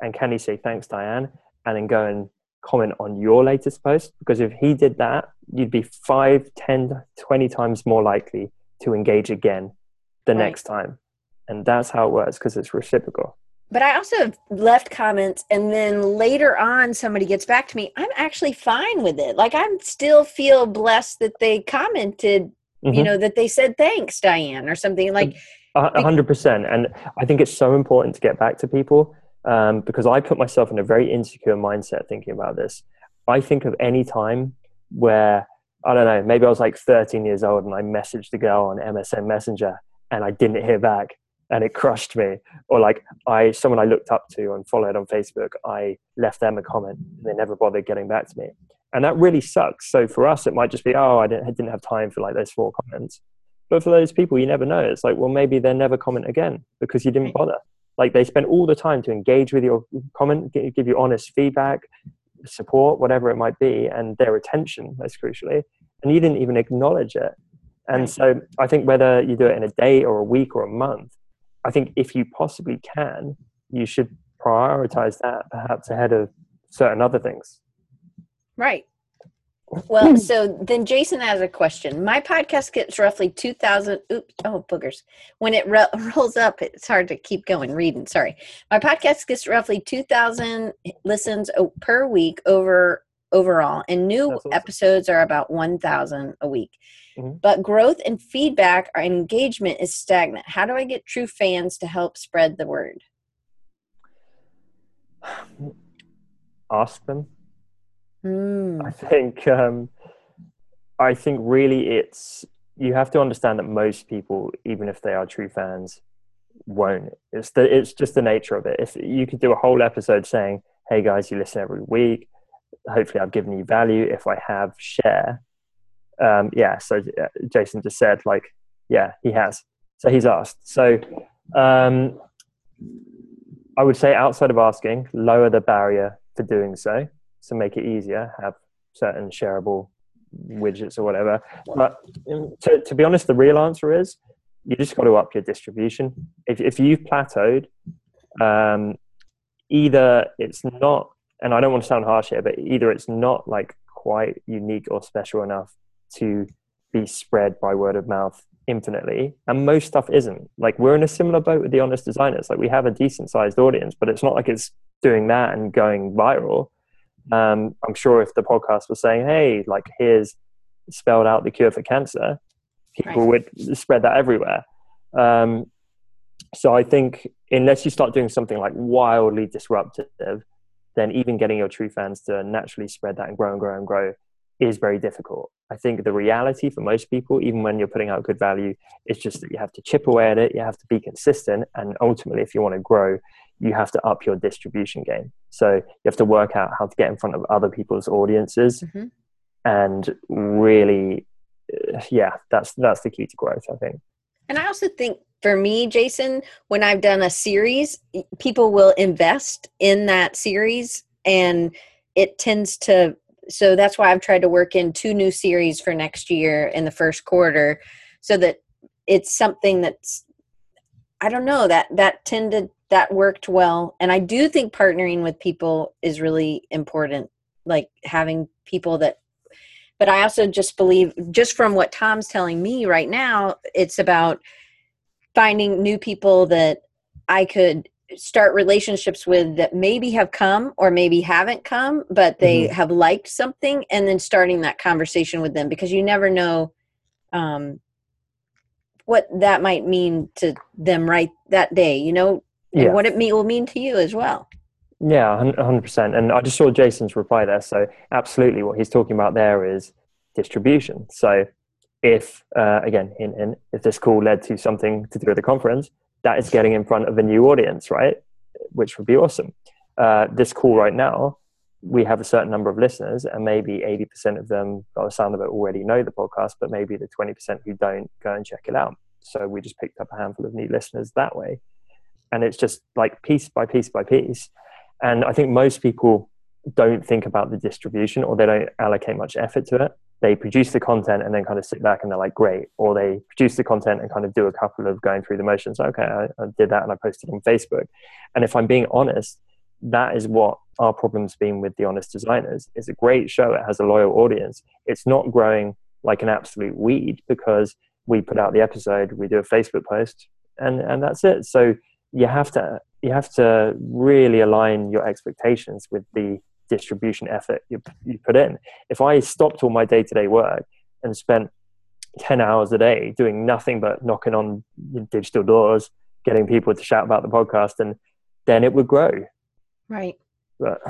And can he say thanks, Diane? And then go and comment on your latest post because if he did that you'd be 5 10 20 times more likely to engage again the right. next time and that's how it works because it's reciprocal but i also left comments and then later on somebody gets back to me i'm actually fine with it like i still feel blessed that they commented mm-hmm. you know that they said thanks diane or something like a hundred percent and i think it's so important to get back to people um, because I put myself in a very insecure mindset thinking about this. I think of any time where I don't know, maybe I was like 13 years old and I messaged a girl on MSN Messenger and I didn't hear back and it crushed me. Or like I, someone I looked up to and followed on Facebook, I left them a comment and they never bothered getting back to me. And that really sucks. So for us, it might just be, oh, I didn't, I didn't have time for like those four comments. But for those people, you never know. It's like, well, maybe they'll never comment again because you didn't bother. Like they spend all the time to engage with your comment, give you honest feedback, support, whatever it might be, and their attention, most crucially. And you didn't even acknowledge it. And so I think whether you do it in a day or a week or a month, I think if you possibly can, you should prioritize that perhaps ahead of certain other things. Right. Well, so then Jason has a question. My podcast gets roughly 2,000. Oops. Oh, boogers. When it ro- rolls up, it's hard to keep going reading. Sorry. My podcast gets roughly 2,000 listens per week over overall, and new awesome. episodes are about 1,000 a week. Mm-hmm. But growth and feedback or engagement is stagnant. How do I get true fans to help spread the word? Ask them Mm. I think um, I think really it's you have to understand that most people, even if they are true fans, won't. It's the it's just the nature of it. If you could do a whole episode saying, "Hey guys, you listen every week. Hopefully, I've given you value. If I have, share." Um, yeah. So uh, Jason just said, like, yeah, he has. So he's asked. So um, I would say, outside of asking, lower the barrier for doing so to make it easier, have certain shareable widgets or whatever. But um, to, to be honest, the real answer is you just got to up your distribution. If, if you've plateaued, um, either it's not, and I don't want to sound harsh here, but either it's not like quite unique or special enough to be spread by word of mouth infinitely and most stuff isn't like we're in a similar boat with the honest designers like we have a decent sized audience but it's not like it's doing that and going viral um, I'm sure if the podcast was saying, "Hey, like here's spelled out the cure for cancer," people right. would spread that everywhere. Um, so I think unless you start doing something like wildly disruptive, then even getting your true fans to naturally spread that and grow and grow and grow is very difficult. I think the reality for most people, even when you're putting out good value, is just that you have to chip away at it, you have to be consistent, and ultimately, if you want to grow, you have to up your distribution game. So you have to work out how to get in front of other people's audiences. Mm-hmm. and really uh, yeah that's that's the key to growth i think and i also think for me jason when i've done a series people will invest in that series and it tends to so that's why i've tried to work in two new series for next year in the first quarter so that it's something that's i don't know that that tended that worked well and i do think partnering with people is really important like having people that but i also just believe just from what tom's telling me right now it's about finding new people that i could start relationships with that maybe have come or maybe haven't come but they mm-hmm. have liked something and then starting that conversation with them because you never know um, what that might mean to them right that day you know and yeah. what it mean, will mean to you as well yeah 100% and i just saw jason's reply there so absolutely what he's talking about there is distribution so if uh, again in, in, if this call led to something to do with the conference that is getting in front of a new audience, right? Which would be awesome. Uh, this call right now, we have a certain number of listeners, and maybe 80% of them, by the sound of it, already know the podcast, but maybe the 20% who don't go and check it out. So we just picked up a handful of new listeners that way. And it's just like piece by piece by piece. And I think most people don't think about the distribution or they don't allocate much effort to it they produce the content and then kind of sit back and they're like, great. Or they produce the content and kind of do a couple of going through the motions. Okay, I, I did that and I posted on Facebook. And if I'm being honest, that is what our problem's been with the honest designers. It's a great show. It has a loyal audience. It's not growing like an absolute weed because we put out the episode, we do a Facebook post, and and that's it. So you have to you have to really align your expectations with the distribution effort you, you put in. If I stopped all my day to day work and spent 10 hours a day doing nothing but knocking on digital doors, getting people to shout about the podcast, and then it would grow. Right. But,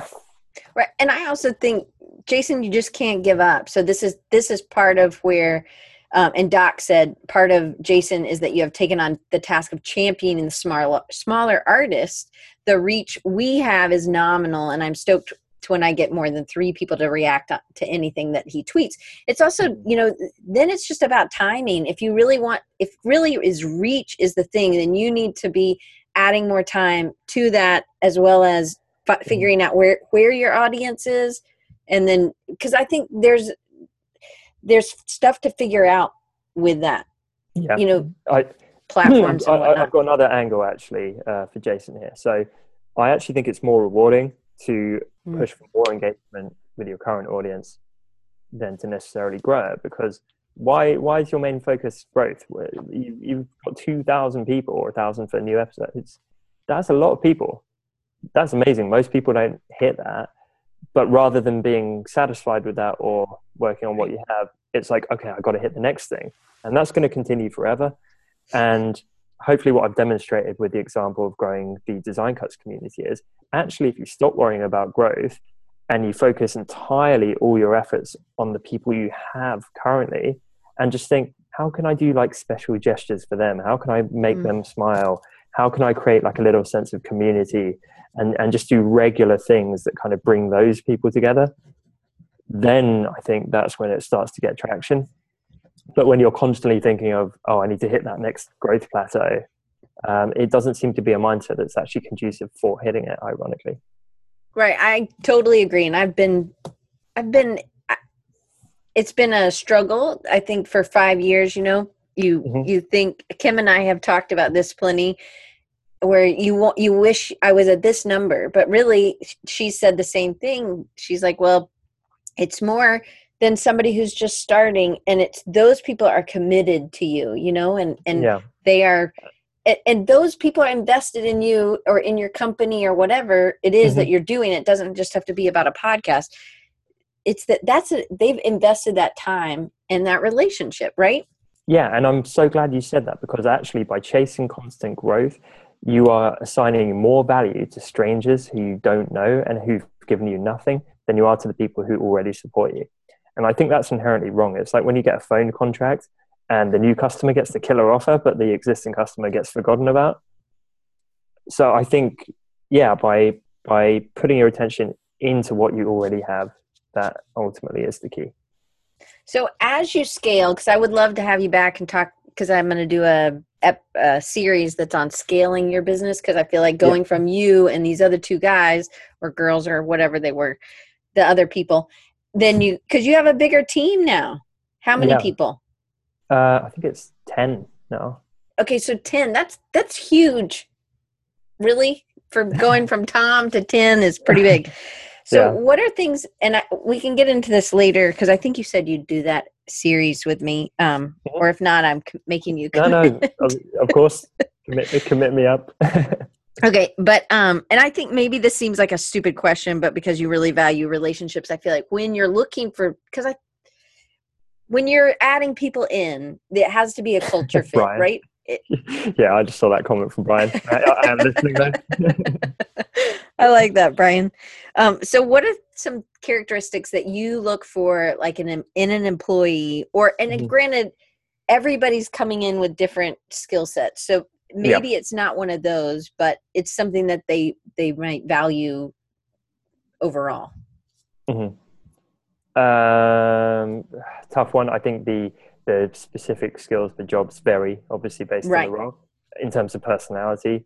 right. And I also think, Jason, you just can't give up. So this is this is part of where um, and Doc said part of Jason is that you have taken on the task of championing the smaller smaller artists. The reach we have is nominal, and I'm stoked to when I get more than three people to react to anything that he tweets. It's also, you know, then it's just about timing. If you really want, if really is reach is the thing, then you need to be adding more time to that as well as figuring out where where your audience is, and then because I think there's there's stuff to figure out with that. Yeah, you know, I platforms. I, have got another angle actually uh, for Jason here. So I actually think it's more rewarding to mm. push for more engagement with your current audience than to necessarily grow it because why why is your main focus growth you, you've got 2000 people or 1000 for a new episode it's, that's a lot of people that's amazing most people don't hit that but rather than being satisfied with that or working on what you have it's like okay i got to hit the next thing and that's going to continue forever and hopefully what I've demonstrated with the example of growing the design cuts community is actually if you stop worrying about growth and you focus entirely all your efforts on the people you have currently and just think how can I do like special gestures for them? How can I make mm. them smile? How can I create like a little sense of community and, and just do regular things that kind of bring those people together? Then I think that's when it starts to get traction. But when you're constantly thinking of oh i need to hit that next growth plateau um, it doesn't seem to be a mindset that's actually conducive for hitting it ironically. Right. I totally agree and i've been i've been it's been a struggle i think for five years you know? You mm-hmm. you think kim and i have talked about this plenty where you want you wish i was at this number but really she said the same thing. She's like well it's more than somebody who's just starting and it's those people are committed to you you know and and yeah. they are and those people are invested in you or in your company or whatever it is mm-hmm. that you're doing it doesn't just have to be about a podcast it's that that's a, they've invested that time in that relationship right yeah and i'm so glad you said that because actually by chasing constant growth you are assigning more value to strangers who you don't know and who've given you nothing than you are to the people who already support you and I think that's inherently wrong. It's like when you get a phone contract and the new customer gets the killer offer, but the existing customer gets forgotten about. So I think, yeah, by by putting your attention into what you already have, that ultimately is the key. So as you scale, because I would love to have you back and talk, because I'm going to do a, a series that's on scaling your business. Because I feel like going from you and these other two guys or girls or whatever they were, the other people, then you because you have a bigger team now. How many Yeah. people? Uh, I think it's ten now. Okay, so ten. That's that's huge. Really, for going from Tom to ten is pretty big. So, Yeah. what are things? And I, we can get into this later because I think you said you'd do that series with me. Um, Mhm. or if not, I'm c- making you. No, no, of, of course, commit, commit me up. Okay, but um, and I think maybe this seems like a stupid question, but because you really value relationships, I feel like when you're looking for, because I, when you're adding people in, it has to be a culture fit, right? yeah, I just saw that comment from Brian. I, I am listening though. I like that, Brian. Um, so, what are some characteristics that you look for, like in an, in an employee, or and Mhm. granted, everybody's coming in with different skill sets, so Yeah. maybe it's not one of those, but it's something that they they might value overall. Um, tough one. I think the the specific skills, the jobs vary obviously based Right. on the role. In terms of personality,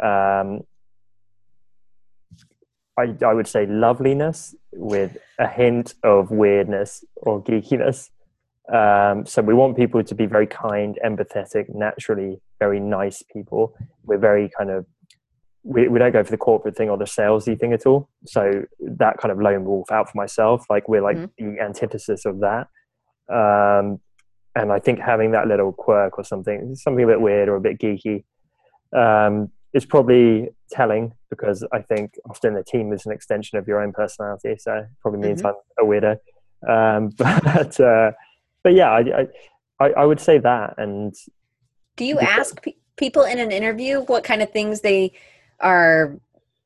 um, I I would say loveliness with a hint of weirdness or geekiness. Um, so we want people to be very kind, empathetic, naturally very nice people. We're very kind of we, we don't go for the corporate thing or the salesy thing at all. So that kind of lone wolf out for myself, like we're like Mhm. the antithesis of that. Um, and I think having that little quirk or something, something a bit weird or a bit geeky, um, is probably telling because I think often the team is an extension of your own personality. So it probably means I'm a weirdo. Um, but uh, but yeah, I, I I I would say that and Do you ask pe- people in an interview what kind of things they are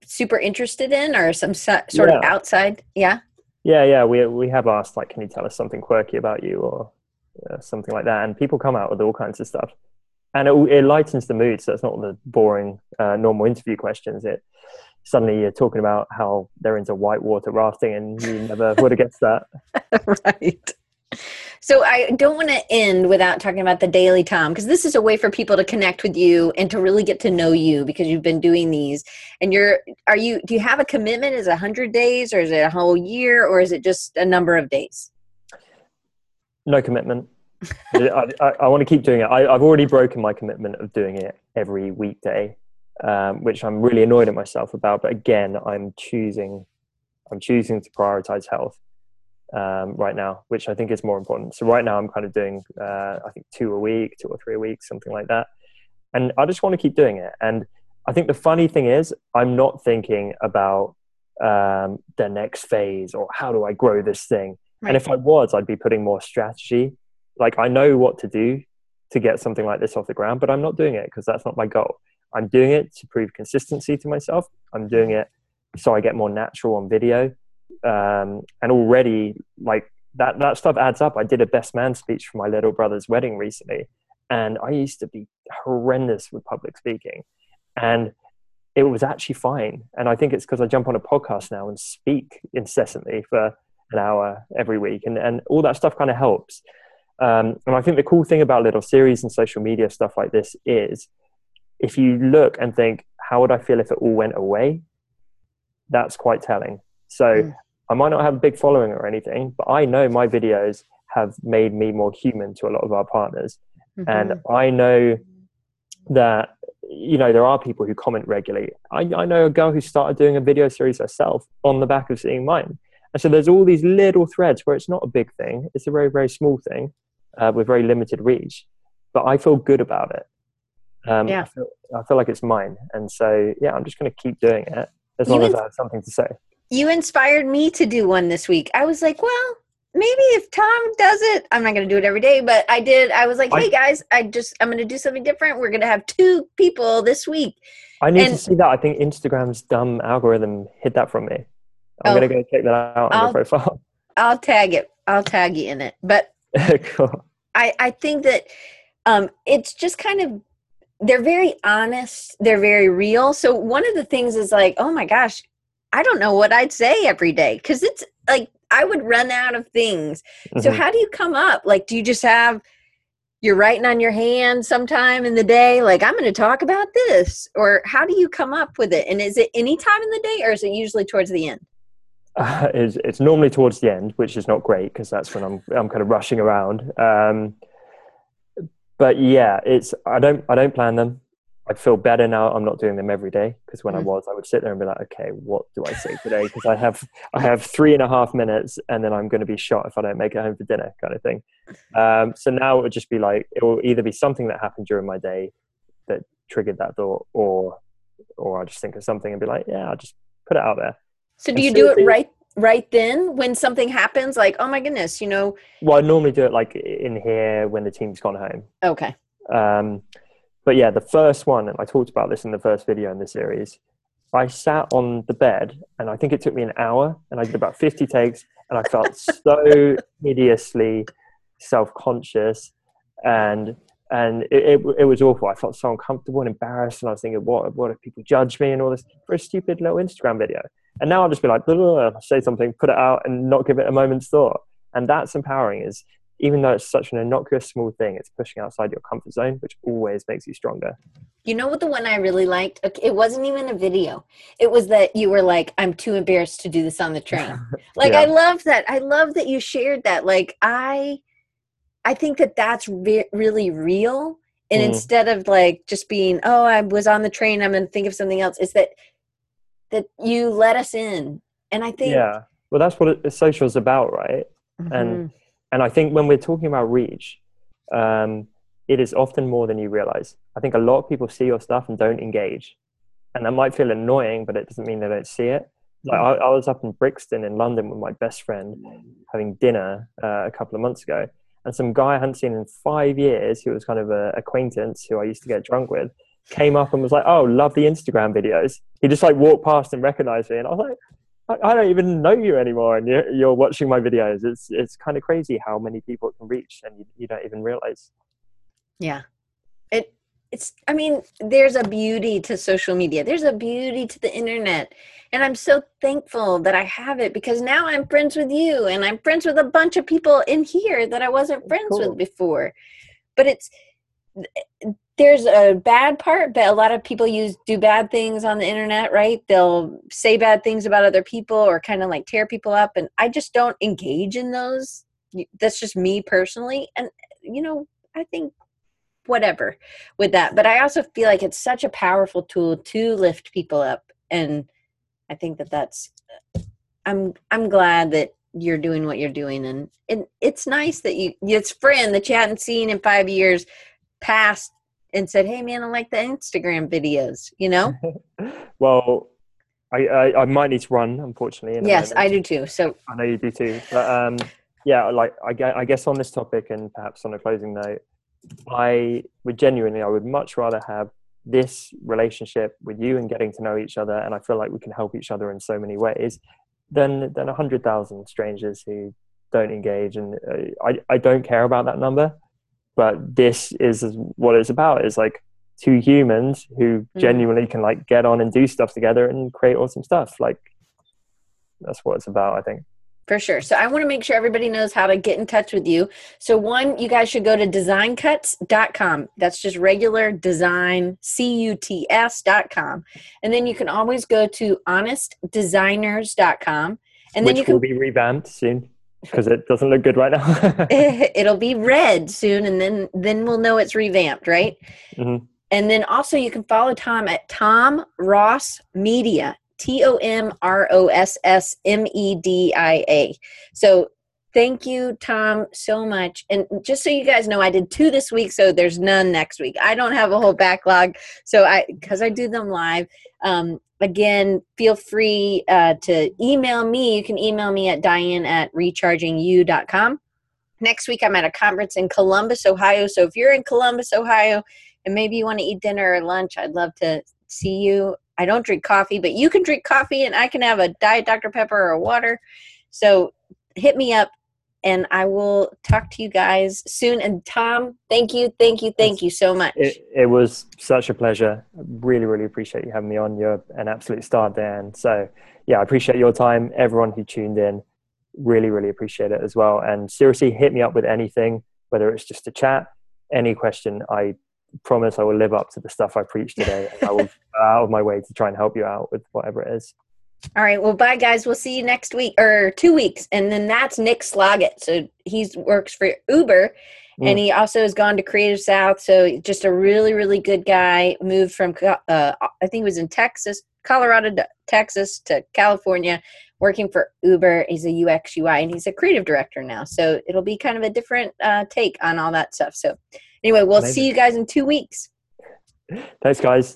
super interested in, or some so- sort of outside? Yeah. Yeah, yeah, we we have asked like, can you tell us something quirky about you or uh, something like that, and people come out with all kinds of stuff, and it, it lightens the mood. So it's not the boring uh, normal interview questions. It suddenly you're talking about how they're into whitewater rafting, and you never would have guessed that. right. So I don't want to end without talking about the Daily Tom because this is a way for people to connect with you and to really get to know you because you've been doing these. And you're are you do you have a commitment? Is it 100 days or is it a whole year or is it just a number of days? No commitment. I, I, I want to keep doing it. I, I've already broken my commitment of doing it every weekday, um, which I'm really annoyed at myself about. But again, I'm choosing, I'm choosing to prioritize health um, right now, which I think is more important. So right now, I'm kind of doing, uh, I think two a week, two or three a week, something like that, and I just want to keep doing it. And I think the funny thing is, I'm not thinking about um, the next phase or how do I grow this thing. Right. And if I was, I'd be putting more strategy. Like I know what to do to get something like this off the ground, but I'm not doing it because that's not my goal. I'm doing it to prove consistency to myself. I'm doing it so I get more natural on video. Um, and already, like that, that stuff adds up. I did a best man speech for my little brother's wedding recently, and I used to be horrendous with public speaking, and it was actually fine. And I think it's because I jump on a podcast now and speak incessantly for an hour every week, and, and all that stuff kind of helps. Um, and I think the cool thing about little series and social media stuff like this is if you look and think, how would I feel if it all went away? That's quite telling. So Mm. I might not have a big following or anything, but I know my videos have made me more human to a lot of our partners. And Mhm. I know that, you know, there are people who comment regularly. I, I know a girl who started doing a video series herself on the back of seeing mine. And so there's all these little threads where it's not a big thing, it's a very, very small thing uh, with very limited reach. But I feel good about it. Um, Yeah. I, feel, I feel like it's mine. And so, yeah, I'm just going to keep doing it as You long as I have something to say. You inspired me to do one this week. I was like, well, maybe if Tom does it, I'm not going to do it every day, but I did. I was like, I- hey guys, I just I'm going to do something different. We're going to have two people this week. I need And- to see that. I think Instagram's dumb algorithm hid that from me. I'm Oh. going to go check that out on I'll- your profile. I'll tag it. I'll tag you in it. But cool. I I think that um it's just kind of they're very honest. They're very real. So one of the things is like, oh my gosh, I don't know what I'd say every day because it's like I would run out of things. So Mhm. how do you come up? Like, do you just have you're writing on your hand sometime in the day, like I'm going to talk about this, or how do you come up with it? And is it any time in the day, or is it usually towards the end? uh, is it's normally towards the end, which is not great because that's when I'm I'm kind of rushing around. Um, but yeah, it's I don't I don't plan them. I feel better now. I'm not doing them every day because when I Mm. was, I would sit there and be like, okay, what do I say today? Because I have I have three and a half minutes, and then I'm going to be shot if I don't make it home for dinner, kind of thing. Um, so now it would just be like it will either be something that happened during my day that triggered that thought, or or I just think of something and be like, yeah, I'll just put it out there. So do you do it right right then when something happens? Like, oh my goodness, you know? Well, I normally do it like in here when the team's gone home. Okay, Um, but yeah, the first one, and I talked about this in the first video in the series. I sat on the bed, and I think it took me an hour, and I did about fifty takes, and I felt so hideously self-conscious, and and it, it, it was awful. I felt so uncomfortable and embarrassed, and I was thinking, what what if people judge me and all this for a stupid little Instagram video? And now I'll just be like, blah, blah, blah, say something, put it out, and not give it a moment's thought. And that's empowering. Is even though it's such an innocuous small thing, it's pushing outside your comfort zone, which always makes you stronger. you know what the one I really liked? It wasn't even a video. It was that you were like, I'm too embarrassed to do this on the train. Like Yeah. I love that. I love that you shared that. Like I, I think that that's re- really real. And Mm. instead of like just being, oh, I was on the train, I'm gonna think of something else. Is that that you let us in? And I think, Yeah. Well, that's what it, social is about, right? Mhm. and- And I think when we're talking about reach, um, it is often more than you realize. I think a lot of people see your stuff and don't engage. And that might feel annoying, but it doesn't mean they don't see it. Like I, I was up in Brixton in London with my best friend having dinner uh, a couple of months ago. And some guy I hadn't seen in five years, who was kind of an acquaintance who I used to get drunk with, came up and was like, "Oh, love the Instagram videos." He just like walked past and recognized me, and I was like, "I, I don't even know you anymore, and you're, you're watching my videos." It's it's kind of crazy how many people it can reach, and you, you don't even realize. yeah, it it's. I mean, there's a beauty to social media. There's a beauty to the internet, and I'm so thankful that I have it because now I'm friends with you, and I'm friends with a bunch of people in here that I wasn't friends Cool. with before. But it's there's a bad part but a lot of people use do bad things on the internet right? They'll say bad things about other people or kind of like tear people up and i just don't engage in those. That's just me personally and you know i think whatever with that but i also feel like it's such a powerful tool to lift people up and i think that that's i'm i'm glad that you're doing what you're doing and it, it's nice that you it's friend that you hadn't seen in five years passed and said hey man i like the instagram videos you know Well, I, I I might need to run, unfortunately. yes i do too so I know you do too. But um, yeah, like I, I guess on this topic and perhaps on a closing note, I would genuinely, I would much rather have this relationship with you and getting to know each other, and I feel like we can help each other in so many ways, than than a hundred thousand strangers who don't engage. And uh, I I don't care about that number, but this is what it's about. Is like two humans who Mhm. genuinely can like get on and do stuff together and create awesome stuff. Like that's what it's about. I think. For sure. So I want to make sure everybody knows how to get in touch with you. So one, you guys should go to designcuts.com. That's just regular design, C-U-T-S.com. And then you can always go to honestdesigners.com. And then which you can will be revamped soon because it doesn't look good right now. it'll be red soon and then then we'll know it's revamped, right? Mhm. And then also you can follow Tom at Tom Ross Media, T O M R O S S M E D I A. So thank you, Tom, so much. And just so you guys know, I did two this week, so there's none next week. I don't have a whole backlog, so I because I do them live. Um, again, feel free uh, to email me. You can email me at Diane at rechargingyou.com. Next week, I'm at a conference in Columbus, Ohio. So if you're in Columbus, Ohio, and maybe you want to eat dinner or lunch, I'd love to see you. I don't drink coffee, but you can drink coffee and I can have a Diet Dr. Pepper or water. So hit me up and I will talk to you guys soon. And Tom, thank you, thank you, thank you so much. it, it was such a pleasure. Really, really appreciate you having me on. You're an absolute star, Dan. So, yeah, I appreciate your time. Everyone who tuned in, really, really appreciate it as well. And seriously, hit me up with anything, whether it's just a chat, any question. I promise I will live up to the stuff I preached today. I will go out of my way to try and help you out with whatever it is. All right. Well, bye, guys. We'll see you next week or two weeks. And then that's Nick Sloggett. So he works for Uber mm. and he also has gone to Creative South. So just a really, really good guy. Moved from, uh, I think he was in Texas, Colorado to Texas to California, working for Uber. He's a UX UI and he's a creative director now. So it'll be kind of a different uh, take on all that stuff. So anyway, we'll Amazing. see you guys in two weeks. Thanks, guys.